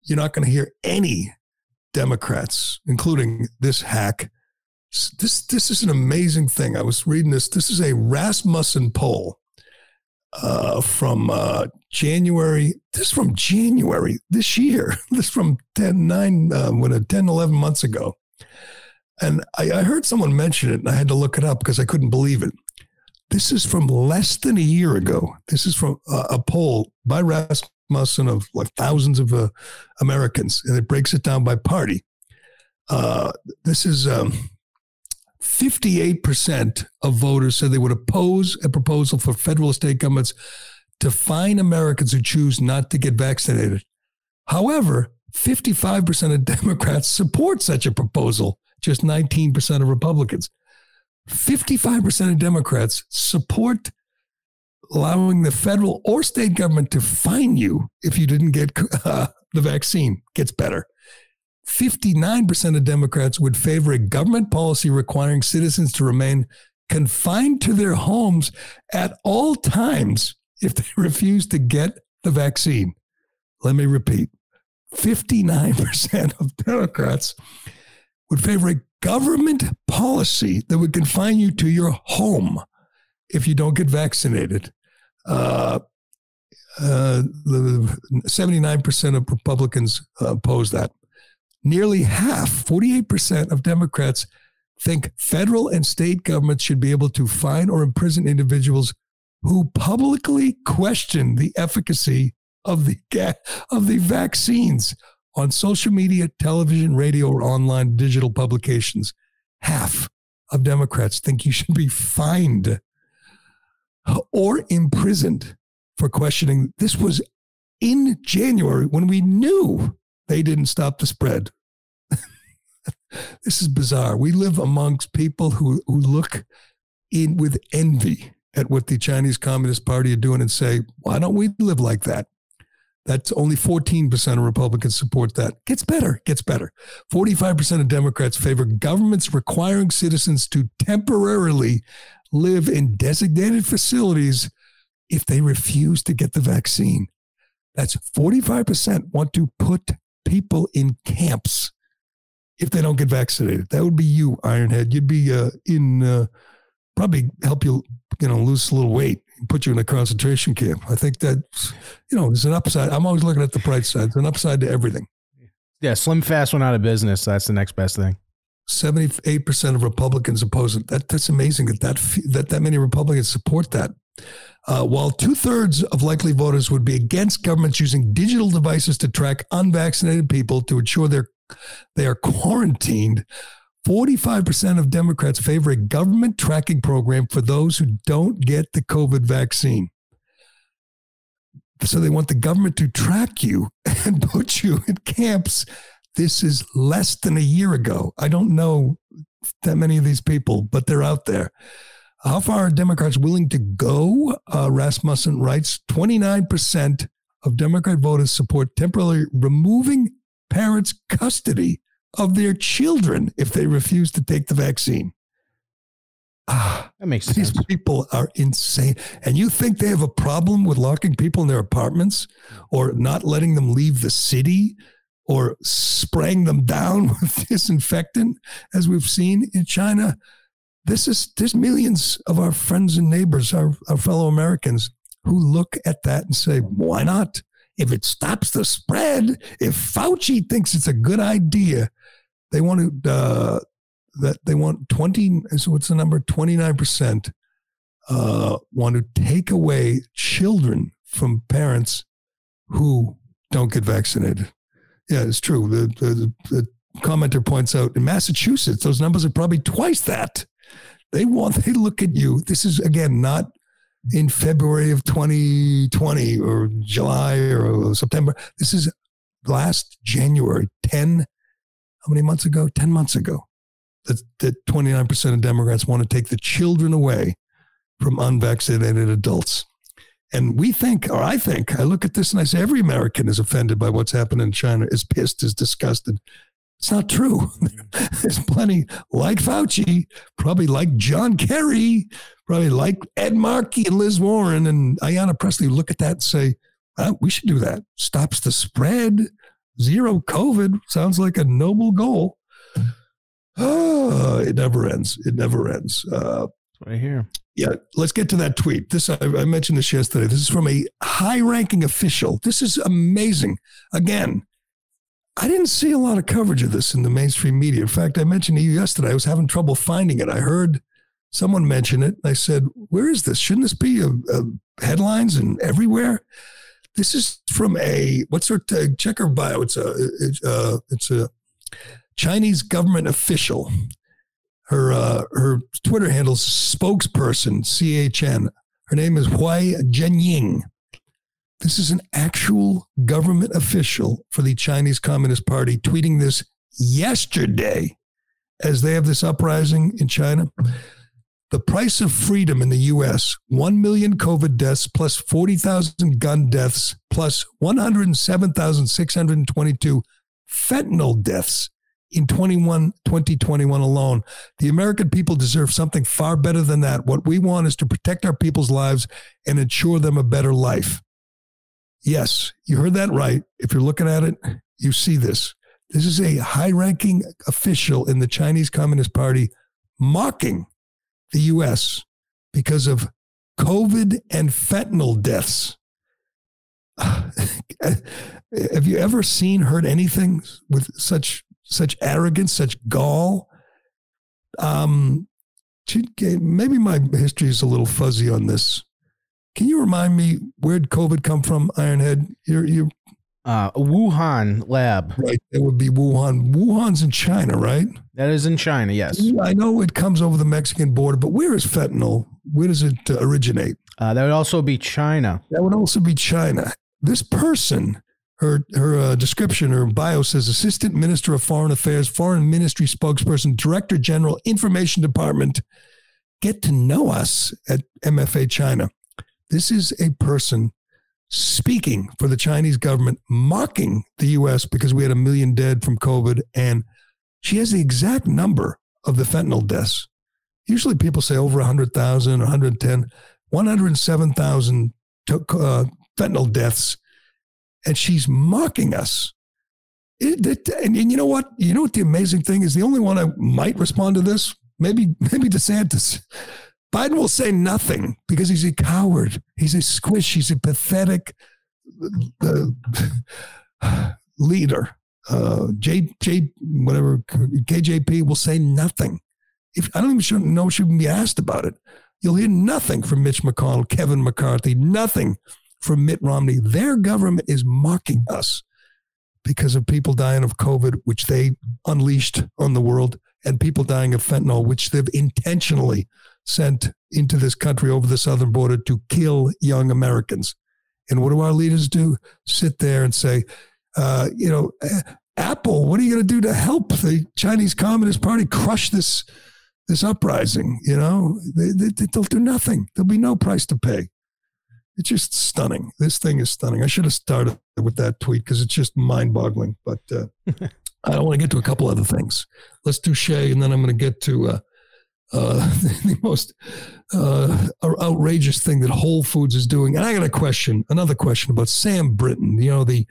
You're not going to hear any Democrats, including this hack, this this is an amazing thing. I was reading this. This is a Rasmussen poll uh, from uh, January. This is from January this year. This is from 10, 9, uh, when, uh, 10, 11 months ago. And I, I heard someone mention it and I had to look it up because I couldn't believe it. This is from less than a year ago. This is from a, a poll by Rasmussen of like thousands of uh, Americans, and it breaks it down by party. Uh, this is um, 58% of voters said they would oppose a proposal for federal state governments to fine Americans who choose not to get vaccinated. However, 55% of Democrats support such a proposal, just 19% of Republicans. 55% of Democrats support allowing the federal or state government to fine you if you didn't get uh, the vaccine gets better. 59% of Democrats would favor a government policy requiring citizens to remain confined to their homes at all times if they refuse to get the vaccine. Let me repeat 59% of Democrats would favor a government policy that would confine you to your home if you don't get vaccinated. Uh, uh, 79% of Republicans oppose that. Nearly half, 48% of Democrats think federal and state governments should be able to fine or imprison individuals who publicly question the efficacy of the of the vaccines on social media, television, radio, or online digital publications. Half of Democrats think you should be fined or imprisoned for questioning. This was in January when we knew they didn't stop the spread. this is bizarre. We live amongst people who, who look in with envy at what the Chinese Communist Party are doing and say, why don't we live like that? That's only 14% of Republicans support that. Gets better, gets better. 45% of Democrats favor governments requiring citizens to temporarily live in designated facilities if they refuse to get the vaccine. That's 45% want to put people in camps if they don't get vaccinated. That would be you, Ironhead. You'd be uh, in, uh, probably help you, you know, lose a little weight and put you in a concentration camp. I think that, you know, there's an upside. I'm always looking at the bright side. There's an upside to everything. Yeah, Slim Fast went out of business. That's the next best thing. 78% of Republicans oppose it. That, that's amazing that that, that that many Republicans support that. Uh, while two thirds of likely voters would be against governments using digital devices to track unvaccinated people to ensure they're, they are quarantined, 45% of Democrats favor a government tracking program for those who don't get the COVID vaccine. So they want the government to track you and put you in camps this is less than a year ago. I don't know that many of these people, but they're out there. How far are Democrats willing to go? Uh, Rasmussen writes 29% of Democrat voters support temporarily removing parents' custody of their children if they refuse to take the vaccine. Ah, that makes these sense. These people are insane. And you think they have a problem with locking people in their apartments or not letting them leave the city or spraying them down with disinfectant, as we've seen in China. This is there's millions of our friends and neighbors, our, our fellow Americans, who look at that and say, why not? If it stops the spread, if Fauci thinks it's a good idea, they want to uh, that they want 20 so what's the number 29% uh, want to take away children from parents who don't get vaccinated yeah, it's true. The, the, the commenter points out in Massachusetts, those numbers are probably twice that. They want, they look at you. This is, again, not in February of 2020 or July or September. This is last January, 10, how many months ago? 10 months ago. That, that 29% of Democrats want to take the children away from unvaccinated adults. And we think, or I think, I look at this and I say every American is offended by what's happened in China, is pissed, is disgusted. It's not true. There's plenty like Fauci, probably like John Kerry, probably like Ed Markey and Liz Warren and Ayanna Pressley look at that and say, oh, we should do that. Stops the spread. Zero COVID sounds like a noble goal. Oh, it never ends. It never ends. Uh, right here. Yeah, let's get to that tweet. This I, I mentioned this yesterday. This is from a high-ranking official. This is amazing. Again, I didn't see a lot of coverage of this in the mainstream media. In fact, I mentioned to you yesterday. I was having trouble finding it. I heard someone mention it. I said, "Where is this? Shouldn't this be a, a headlines and everywhere?" This is from a what's her uh, check her bio. It's a it's a, uh, it's a Chinese government official her uh, her Twitter handle's spokesperson, CHN. Her name is Hui Jianying. This is an actual government official for the Chinese Communist Party tweeting this yesterday as they have this uprising in China. the price of freedom in the US 1 million COVID deaths plus 40,000 gun deaths plus 107,622 fentanyl deaths in 21, 2021 alone. The American people deserve something far better than that. What we want is to protect our people's lives and ensure them a better life. Yes, you heard that right. If you're looking at it, you see this. This is a high ranking official in the Chinese Communist Party mocking the US because of COVID and fentanyl deaths. Have you ever seen, heard anything with such such arrogance, such gall? Um, maybe my history is a little fuzzy on this. Can you remind me where'd COVID come from, Ironhead? You're, you're uh, Wuhan lab. Right. It would be Wuhan. Wuhan's in China, right? That is in China, yes. I know it comes over the Mexican border, but where is fentanyl? Where does it uh, originate? Uh, that would also be China. That would also be China. This person, her her uh, description, her bio says Assistant Minister of Foreign Affairs, Foreign Ministry spokesperson, Director General, Information Department. Get to know us at MFA China. This is a person speaking for the Chinese government, mocking the US because we had a million dead from COVID. And she has the exact number of the fentanyl deaths. Usually people say over 100,000 or 110, 107,000 uh, fentanyl deaths. And she's mocking us. It, it, and, and you know what? You know what the amazing thing is? The only one I might respond to this, maybe, maybe DeSantis. Biden will say nothing because he's a coward. He's a squish. He's a pathetic uh, leader. Uh, J, J, whatever, KJP will say nothing. If I don't even know if she can be asked about it. You'll hear nothing from Mitch McConnell, Kevin McCarthy, nothing from Mitt Romney. Their government is mocking us because of people dying of COVID, which they unleashed on the world, and people dying of fentanyl, which they've intentionally sent into this country over the southern border to kill young Americans. And what do our leaders do? Sit there and say, uh, you know, Apple, what are you going to do to help the Chinese Communist Party crush this this uprising? You know, they, they, they'll do nothing. There'll be no price to pay. It's just stunning. This thing is stunning. I should have started with that tweet because it's just mind boggling. But uh, I don't want to get to a couple other things. Let's do Shay, and then I'm going to get to uh, uh, the most uh, outrageous thing that Whole Foods is doing. And I got a question, another question about Sam Brinton, you know, the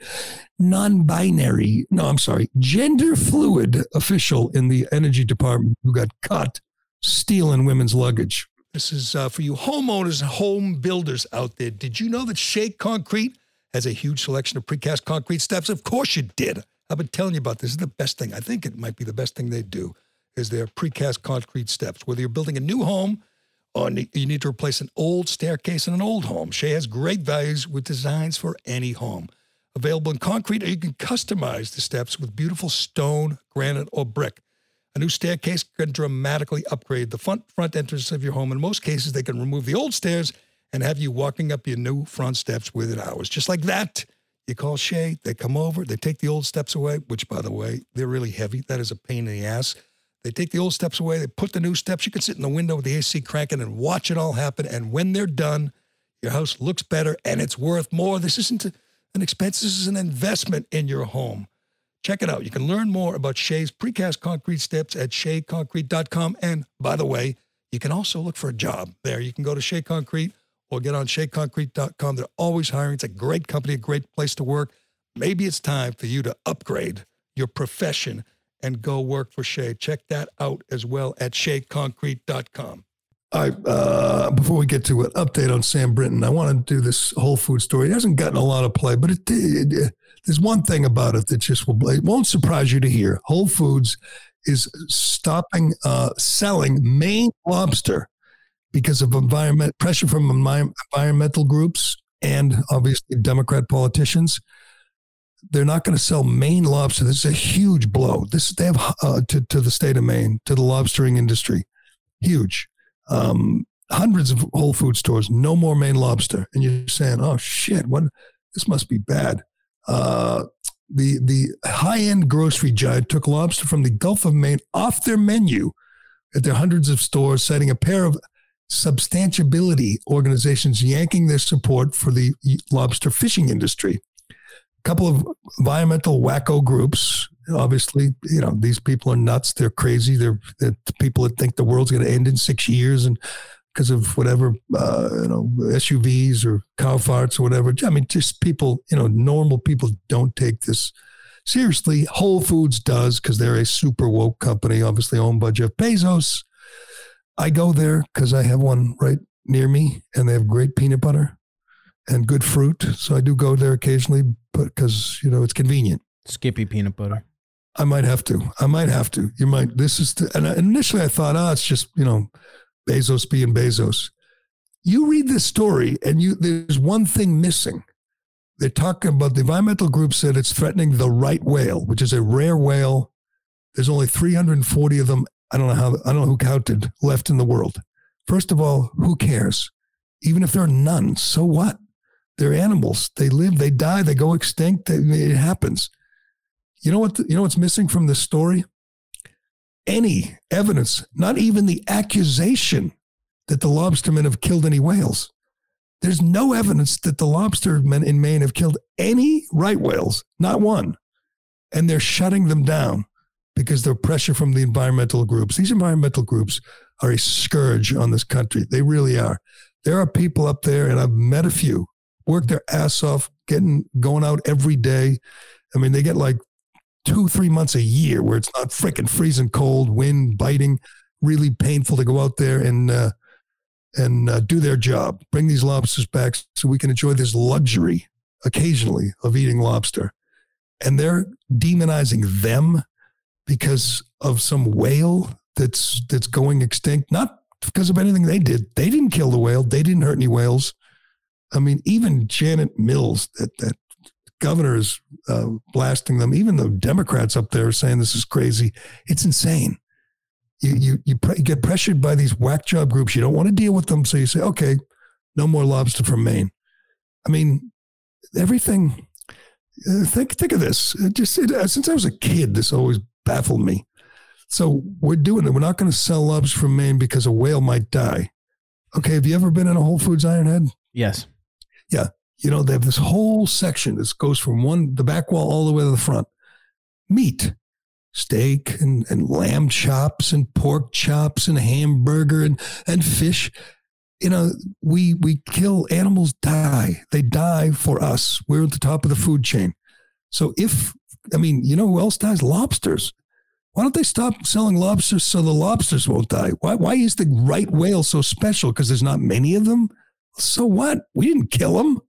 non binary, no, I'm sorry, gender fluid official in the energy department who got caught stealing women's luggage. This is uh, for you homeowners and home builders out there. Did you know that Shea Concrete has a huge selection of precast concrete steps? Of course you did. I've been telling you about this. This is the best thing. I think it might be the best thing they do is their precast concrete steps. Whether you're building a new home or you need to replace an old staircase in an old home, Shea has great values with designs for any home. Available in concrete, or you can customize the steps with beautiful stone, granite, or brick. A new staircase can dramatically upgrade the front front entrance of your home. In most cases, they can remove the old stairs and have you walking up your new front steps within hours. Just like that, you call Shea, they come over, they take the old steps away, which, by the way, they're really heavy. That is a pain in the ass. They take the old steps away, they put the new steps. You can sit in the window with the AC cranking and watch it all happen. And when they're done, your house looks better and it's worth more. This isn't an expense, this is an investment in your home. Check it out. You can learn more about Shea's precast concrete steps at sheaconcrete.com. And by the way, you can also look for a job there. You can go to Shea Concrete or get on sheaconcrete.com. They're always hiring. It's a great company, a great place to work. Maybe it's time for you to upgrade your profession and go work for Shea. Check that out as well at sheaconcrete.com. All right, uh, before we get to an update on Sam Brinton, I want to do this Whole Food story. It hasn't gotten a lot of play, but it, it, it, there's one thing about it that just will it won't surprise you to hear. Whole Foods is stopping uh, selling Maine lobster because of environment pressure from environmental groups and obviously Democrat politicians they're not going to sell Maine lobster. This is a huge blow. This they have uh, to to the state of Maine, to the lobstering industry, huge. Um, hundreds of Whole Food stores, no more Maine lobster, and you're saying, "Oh shit, what? This must be bad." Uh, the the high end grocery giant took lobster from the Gulf of Maine off their menu at their hundreds of stores, citing a pair of substantiability organizations yanking their support for the lobster fishing industry. Couple of environmental wacko groups. Obviously, you know these people are nuts. They're crazy. They're, they're people that think the world's going to end in six years and because of whatever uh, you know SUVs or cow farts or whatever. I mean, just people. You know, normal people don't take this seriously. Whole Foods does because they're a super woke company, obviously owned by Jeff Bezos. I go there because I have one right near me, and they have great peanut butter and good fruit. So I do go there occasionally, but because you know it's convenient. Skippy peanut butter. I might have to. I might have to. You might. This is. The, and initially, I thought, oh, it's just you know, Bezos being Bezos. You read this story, and you there's one thing missing. They're talking about the environmental group said it's threatening the right whale, which is a rare whale. There's only 340 of them. I don't know how. I don't know who counted left in the world. First of all, who cares? Even if there are none, so what? They're animals. They live. They die. They go extinct. it happens. You know what? You know what's missing from this story? Any evidence, not even the accusation that the lobstermen have killed any whales. There's no evidence that the lobstermen in Maine have killed any right whales, not one. And they're shutting them down because the pressure from the environmental groups. These environmental groups are a scourge on this country. They really are. There are people up there, and I've met a few, work their ass off, getting going out every day. I mean, they get like two, three months a year where it's not freaking freezing cold, wind biting, really painful to go out there and uh, and uh, do their job. Bring these lobsters back so we can enjoy this luxury occasionally of eating lobster. And they're demonizing them because of some whale that's that's going extinct, not because of anything they did. They didn't kill the whale. They didn't hurt any whales. I mean, even Janet Mills, that that governor is uh, blasting them. Even the Democrats up there are saying this is crazy. It's insane. You you you, pre- get pressured by these whack job groups. You don't want to deal with them, so you say, okay, no more lobster from Maine. I mean, everything. Uh, think think of this. It just it, uh, since I was a kid, this always baffled me. So we're doing it. We're not going to sell lobster from Maine because a whale might die. Okay, have you ever been in a Whole Foods Ironhead? Yes. Yeah, you know, they have this whole section that goes from one, the back wall all the way to the front. Meat, steak and, and lamb chops and pork chops and hamburger and, and fish. You know, we, we kill animals die. They die for us. We're at the top of the food chain. So if, I mean, you know who else dies? Lobsters. Why don't they stop selling lobsters so the lobsters won't die? Why, why is the right whale so special? Because there's not many of them? So what? We didn't kill them.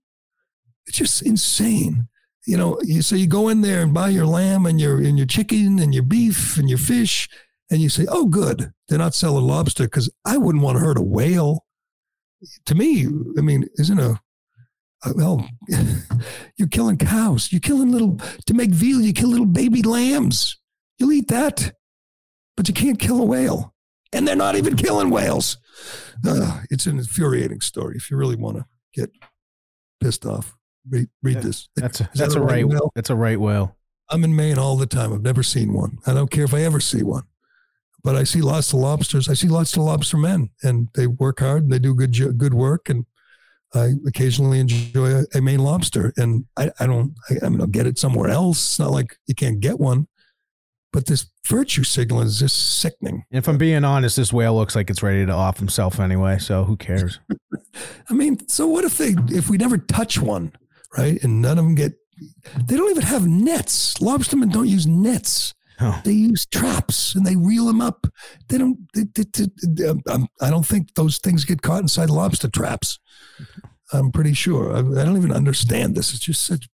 It's just insane. You know, you, so you go in there and buy your lamb and your and your chicken and your beef and your fish, and you say, "Oh, good, they're not selling lobster," because I wouldn't want to hurt a whale. To me, I mean, isn't a well, you're killing cows. You're killing little to make veal. You kill little baby lambs. You'll eat that, but you can't kill a whale, and they're not even killing whales. Uh, it's an infuriating story. If you really want to get pissed off. Read, read this. That's a, that's that a right. Whale? That's a right whale. I'm in Maine all the time. I've never seen one. I don't care if I ever see one, but I see lots of lobsters. I see lots of lobster men, and they work hard and they do good good work. And I occasionally enjoy a, a Maine lobster, and I, I don't. I, I mean, I'll get it somewhere else. It's not like you can't get one, but this virtue signaling is just sickening. If I'm being honest, this whale looks like it's ready to off himself anyway. So who cares? I mean, so what if they if we never touch one? right? And none of them get, they don't even have nets. Lobstermen don't use nets. Oh. They use traps and they reel them up. They don't, they, they, they, um, I don't think those things get caught inside lobster traps. I'm pretty sure. I, I don't even understand this. It's just such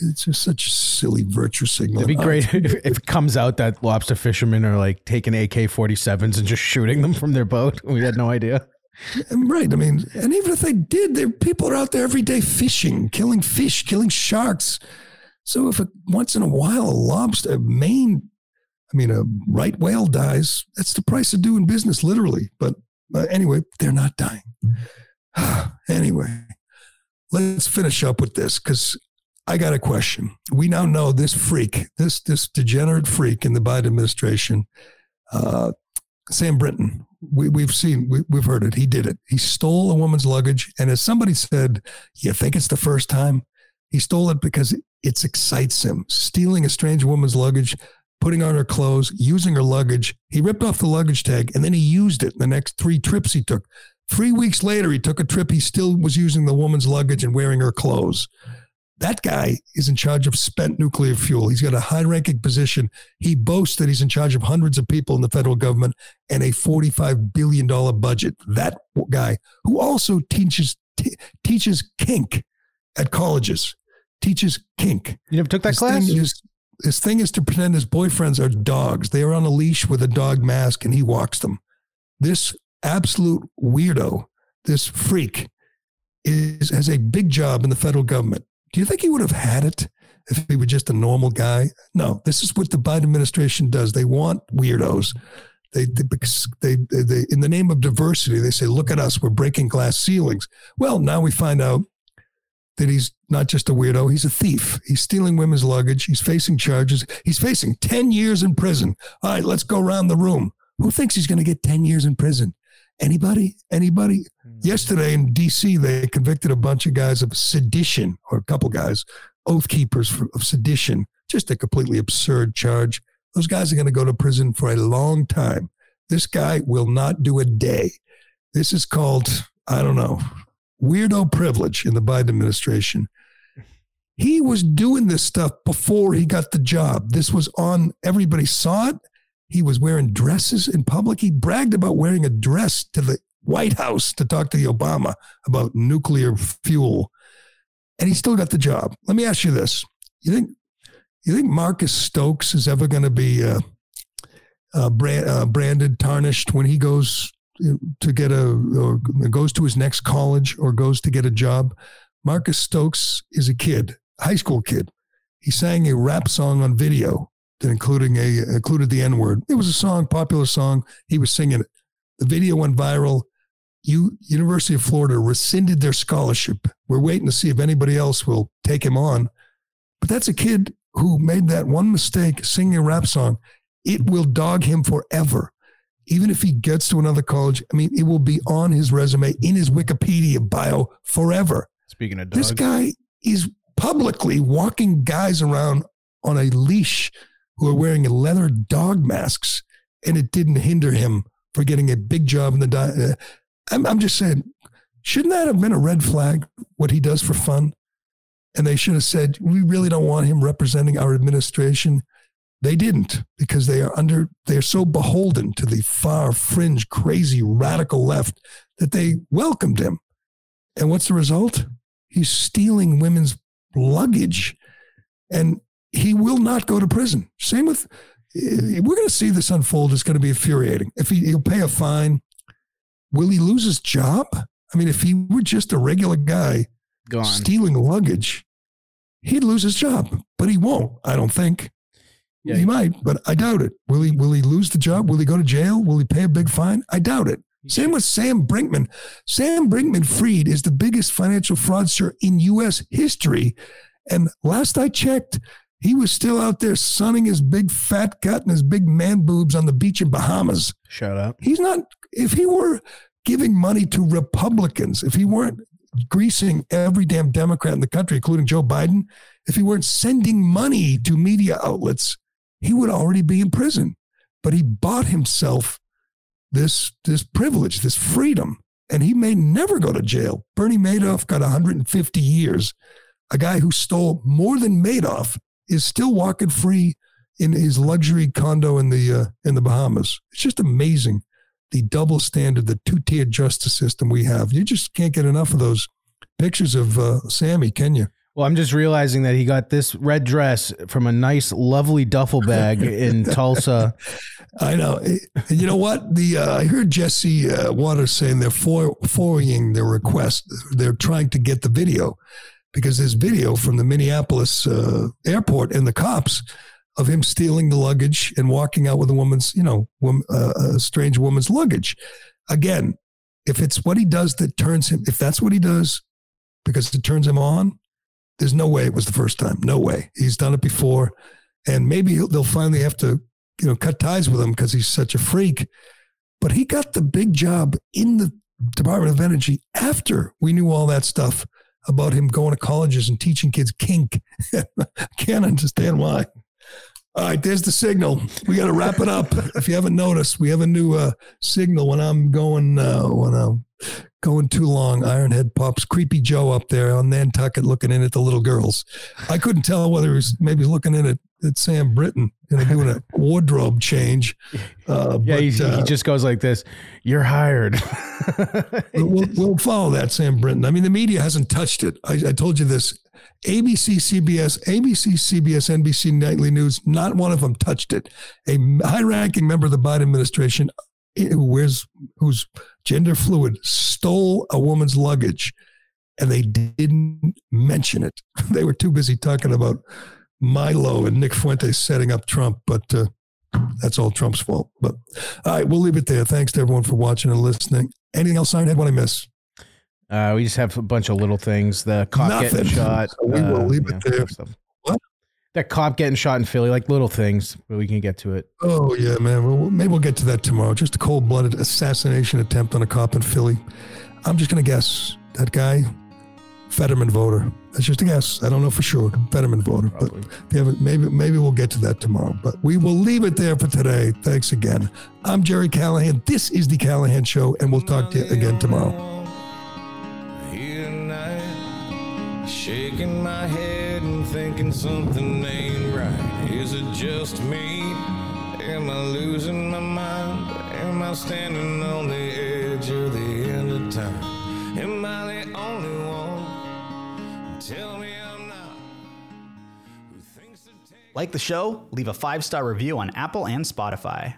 it's just such silly virtue signal. It'd be great if, if, it comes out that lobster fishermen are like taking AK 47s and just shooting them from their boat. We had no idea. Right. I mean, and even if they did, there people are out there every day fishing, killing fish, killing sharks. So if once in a while a lobster, a Maine, I mean, a right whale dies, that's the price of doing business, literally. But uh, anyway, they're not dying. anyway, let's finish up with this because I got a question. We now know this freak, this this degenerate freak in the Biden administration, uh, Sam Brinton. We, we've seen, we, we've heard it. He did it. He stole a woman's luggage. And as somebody said, you think it's the first time? He stole it because it excites him. Stealing a strange woman's luggage, putting on her clothes, using her luggage. He ripped off the luggage tag and then he used it in the next three trips he took. Three weeks later, he took a trip. He still was using the woman's luggage and wearing her clothes. That guy is in charge of spent nuclear fuel. He's got a high ranking position. He boasts that he's in charge of hundreds of people in the federal government and a $45 billion budget. That guy who also teaches, t- teaches kink at colleges, teaches kink. You never took that his class? Thing is, his thing is to pretend his boyfriends are dogs. They are on a leash with a dog mask and he walks them. This absolute weirdo, this freak, is has a big job in the federal government. Do you think he would have had it if he were just a normal guy? No, this is what the Biden administration does. They want weirdos. They, they, they, they, in the name of diversity, they say, look at us, we're breaking glass ceilings. Well, now we find out that he's not just a weirdo, he's a thief. He's stealing women's luggage. He's facing charges. He's facing 10 years in prison. All right, let's go around the room. Who thinks he's going to get 10 years in prison? Anybody? Anybody? Hmm. Yesterday in D.C., they convicted a bunch of guys of sedition, or a couple guys, oath keepers for, of sedition. Just a completely absurd charge. Those guys are going to go to prison for a long time. This guy will not do a day. This is called, I don't know, weirdo privilege in the Biden administration. He was doing this stuff before he got the job. This was on, everybody saw it. He was wearing dresses in public. He bragged about wearing a dress to the White House to talk to the Obama about nuclear fuel. And he still got the job. Let me ask you this. You think you think Marcus Stokes is ever going to be uh, uh, brand, uh, branded, tarnished when he goes to get a or goes to his next college or goes to get a job? Marcus Stokes is a kid, high school kid. He sang a rap song on video that including a included the N word. It was a song, popular song. He was singing it. The video went viral. U, University of Florida rescinded their scholarship. We're waiting to see if anybody else will take him on. But that's a kid who made that one mistake singing a rap song. It will dog him forever. Even if he gets to another college, I mean, it will be on his resume, in his Wikipedia bio forever. Speaking of dogs, This guy is publicly walking guys around on a leash who are wearing leather dog masks, and it didn't hinder him for getting a big job in the. Di- uh, I'm, I'm just saying, shouldn't that have been a red flag? What he does for fun, and they should have said, "We really don't want him representing our administration." They didn't because they are under. They are so beholden to the far fringe, crazy, radical left that they welcomed him. And what's the result? He's stealing women's luggage, and he will not go to prison. Same with, eh, we're going to see this unfold. It's going to be infuriating. If he, he'll pay a fine, will he lose his job? I mean, if he were just a regular guy gone. stealing luggage, he'd lose his job, but he won't. I don't think. Yeah. he might, but I doubt it. Will he? Will he lose the job? Will he go to jail? Will he pay a big fine? I doubt it. Same with Sam Bankman. Sam Bankman-Fried is the biggest financial fraudster in U.S. history. And last I checked, he was still out there sunning his big fat gut and his big man boobs on the beach in Bahamas. Shut up. He's not, if he were giving money to Republicans, if he weren't greasing every damn Democrat in the country, including Joe Biden, if he weren't sending money to media outlets, he would already be in prison. But he bought himself this, this privilege, this freedom, and he may never go to jail. Bernie Madoff got 150 years. A guy who stole more than Madoff is still walking free in his luxury condo in the uh, in the Bahamas. It's just amazing the double standard, the two tiered justice system we have. You just can't get enough of those pictures of uh, Sammy, can you? Well, I'm just realizing that he got this red dress from a nice, lovely duffel bag in Tulsa. I know. And you know what? The uh, I heard Jesse uh, Watters saying they're for, forwarding their request. They're trying to get the video because there's video from the Minneapolis uh, airport and the cops of him stealing the luggage and walking out with a woman's, you know, wom- uh, a strange woman's luggage. Again, if it's what he does that turns him, if that's what he does because it turns him on, there's no way it was the first time. No way. He's done it before. And maybe they'll finally have to, you know, cut ties with him because he's such a freak. but he got the big job in the Department of Energy after we knew all that stuff about him going to colleges and teaching kids kink. Can't understand why. All right, there's the signal. We got to wrap it up. if you haven't noticed, we have a new uh, signal when I'm going uh, when I'm going too long. Ironhead pops creepy Joe up there on Nantucket looking in at the little girls. I couldn't tell whether he was maybe looking in at, at Sam Brinton, you know, doing a wardrobe change. Uh, Yeah, but, he, he uh, just goes like this. You're hired. we'll, we'll follow that, Sam Brinton. I mean, the media hasn't touched it. I, I told you this. ABC, CBS, ABC, CBS, NBC Nightly News, not one of them touched it. A high ranking member of the Biden administration eh, who wears, who's gender fluid stole a woman's luggage and they didn't mention it. They were too busy talking about Milo and Nick Fuentes setting up Trump, but uh, that's all Trump's fault. But all right, we'll leave it there. Thanks to everyone for watching and listening. Anything else, Ironhead? What I miss? Uh, we just have a bunch of little things. The cop Nothing. getting shot. So we will uh, leave it there. stuff. What? That cop getting shot in Philly, like little things, but we can get to it. Oh yeah, man. Well, maybe we'll get to that tomorrow. Just a cold-blooded assassination attempt on a cop in Philly. I'm just gonna guess that guy, Fetterman voter. That's just a guess. I don't know for sure. Fetterman voter, Probably. but if you haven't, maybe maybe we'll get to that tomorrow. But we will leave it there for today. Thanks again. I'm Gerry Callahan. This is the Callahan Show, and we'll talk to you again tomorrow. Shaking my head and thinking something ain't right. Is it just me? Am I losing my mind? Am I standing on the Like the show? Leave a five star review on Apple and Spotify.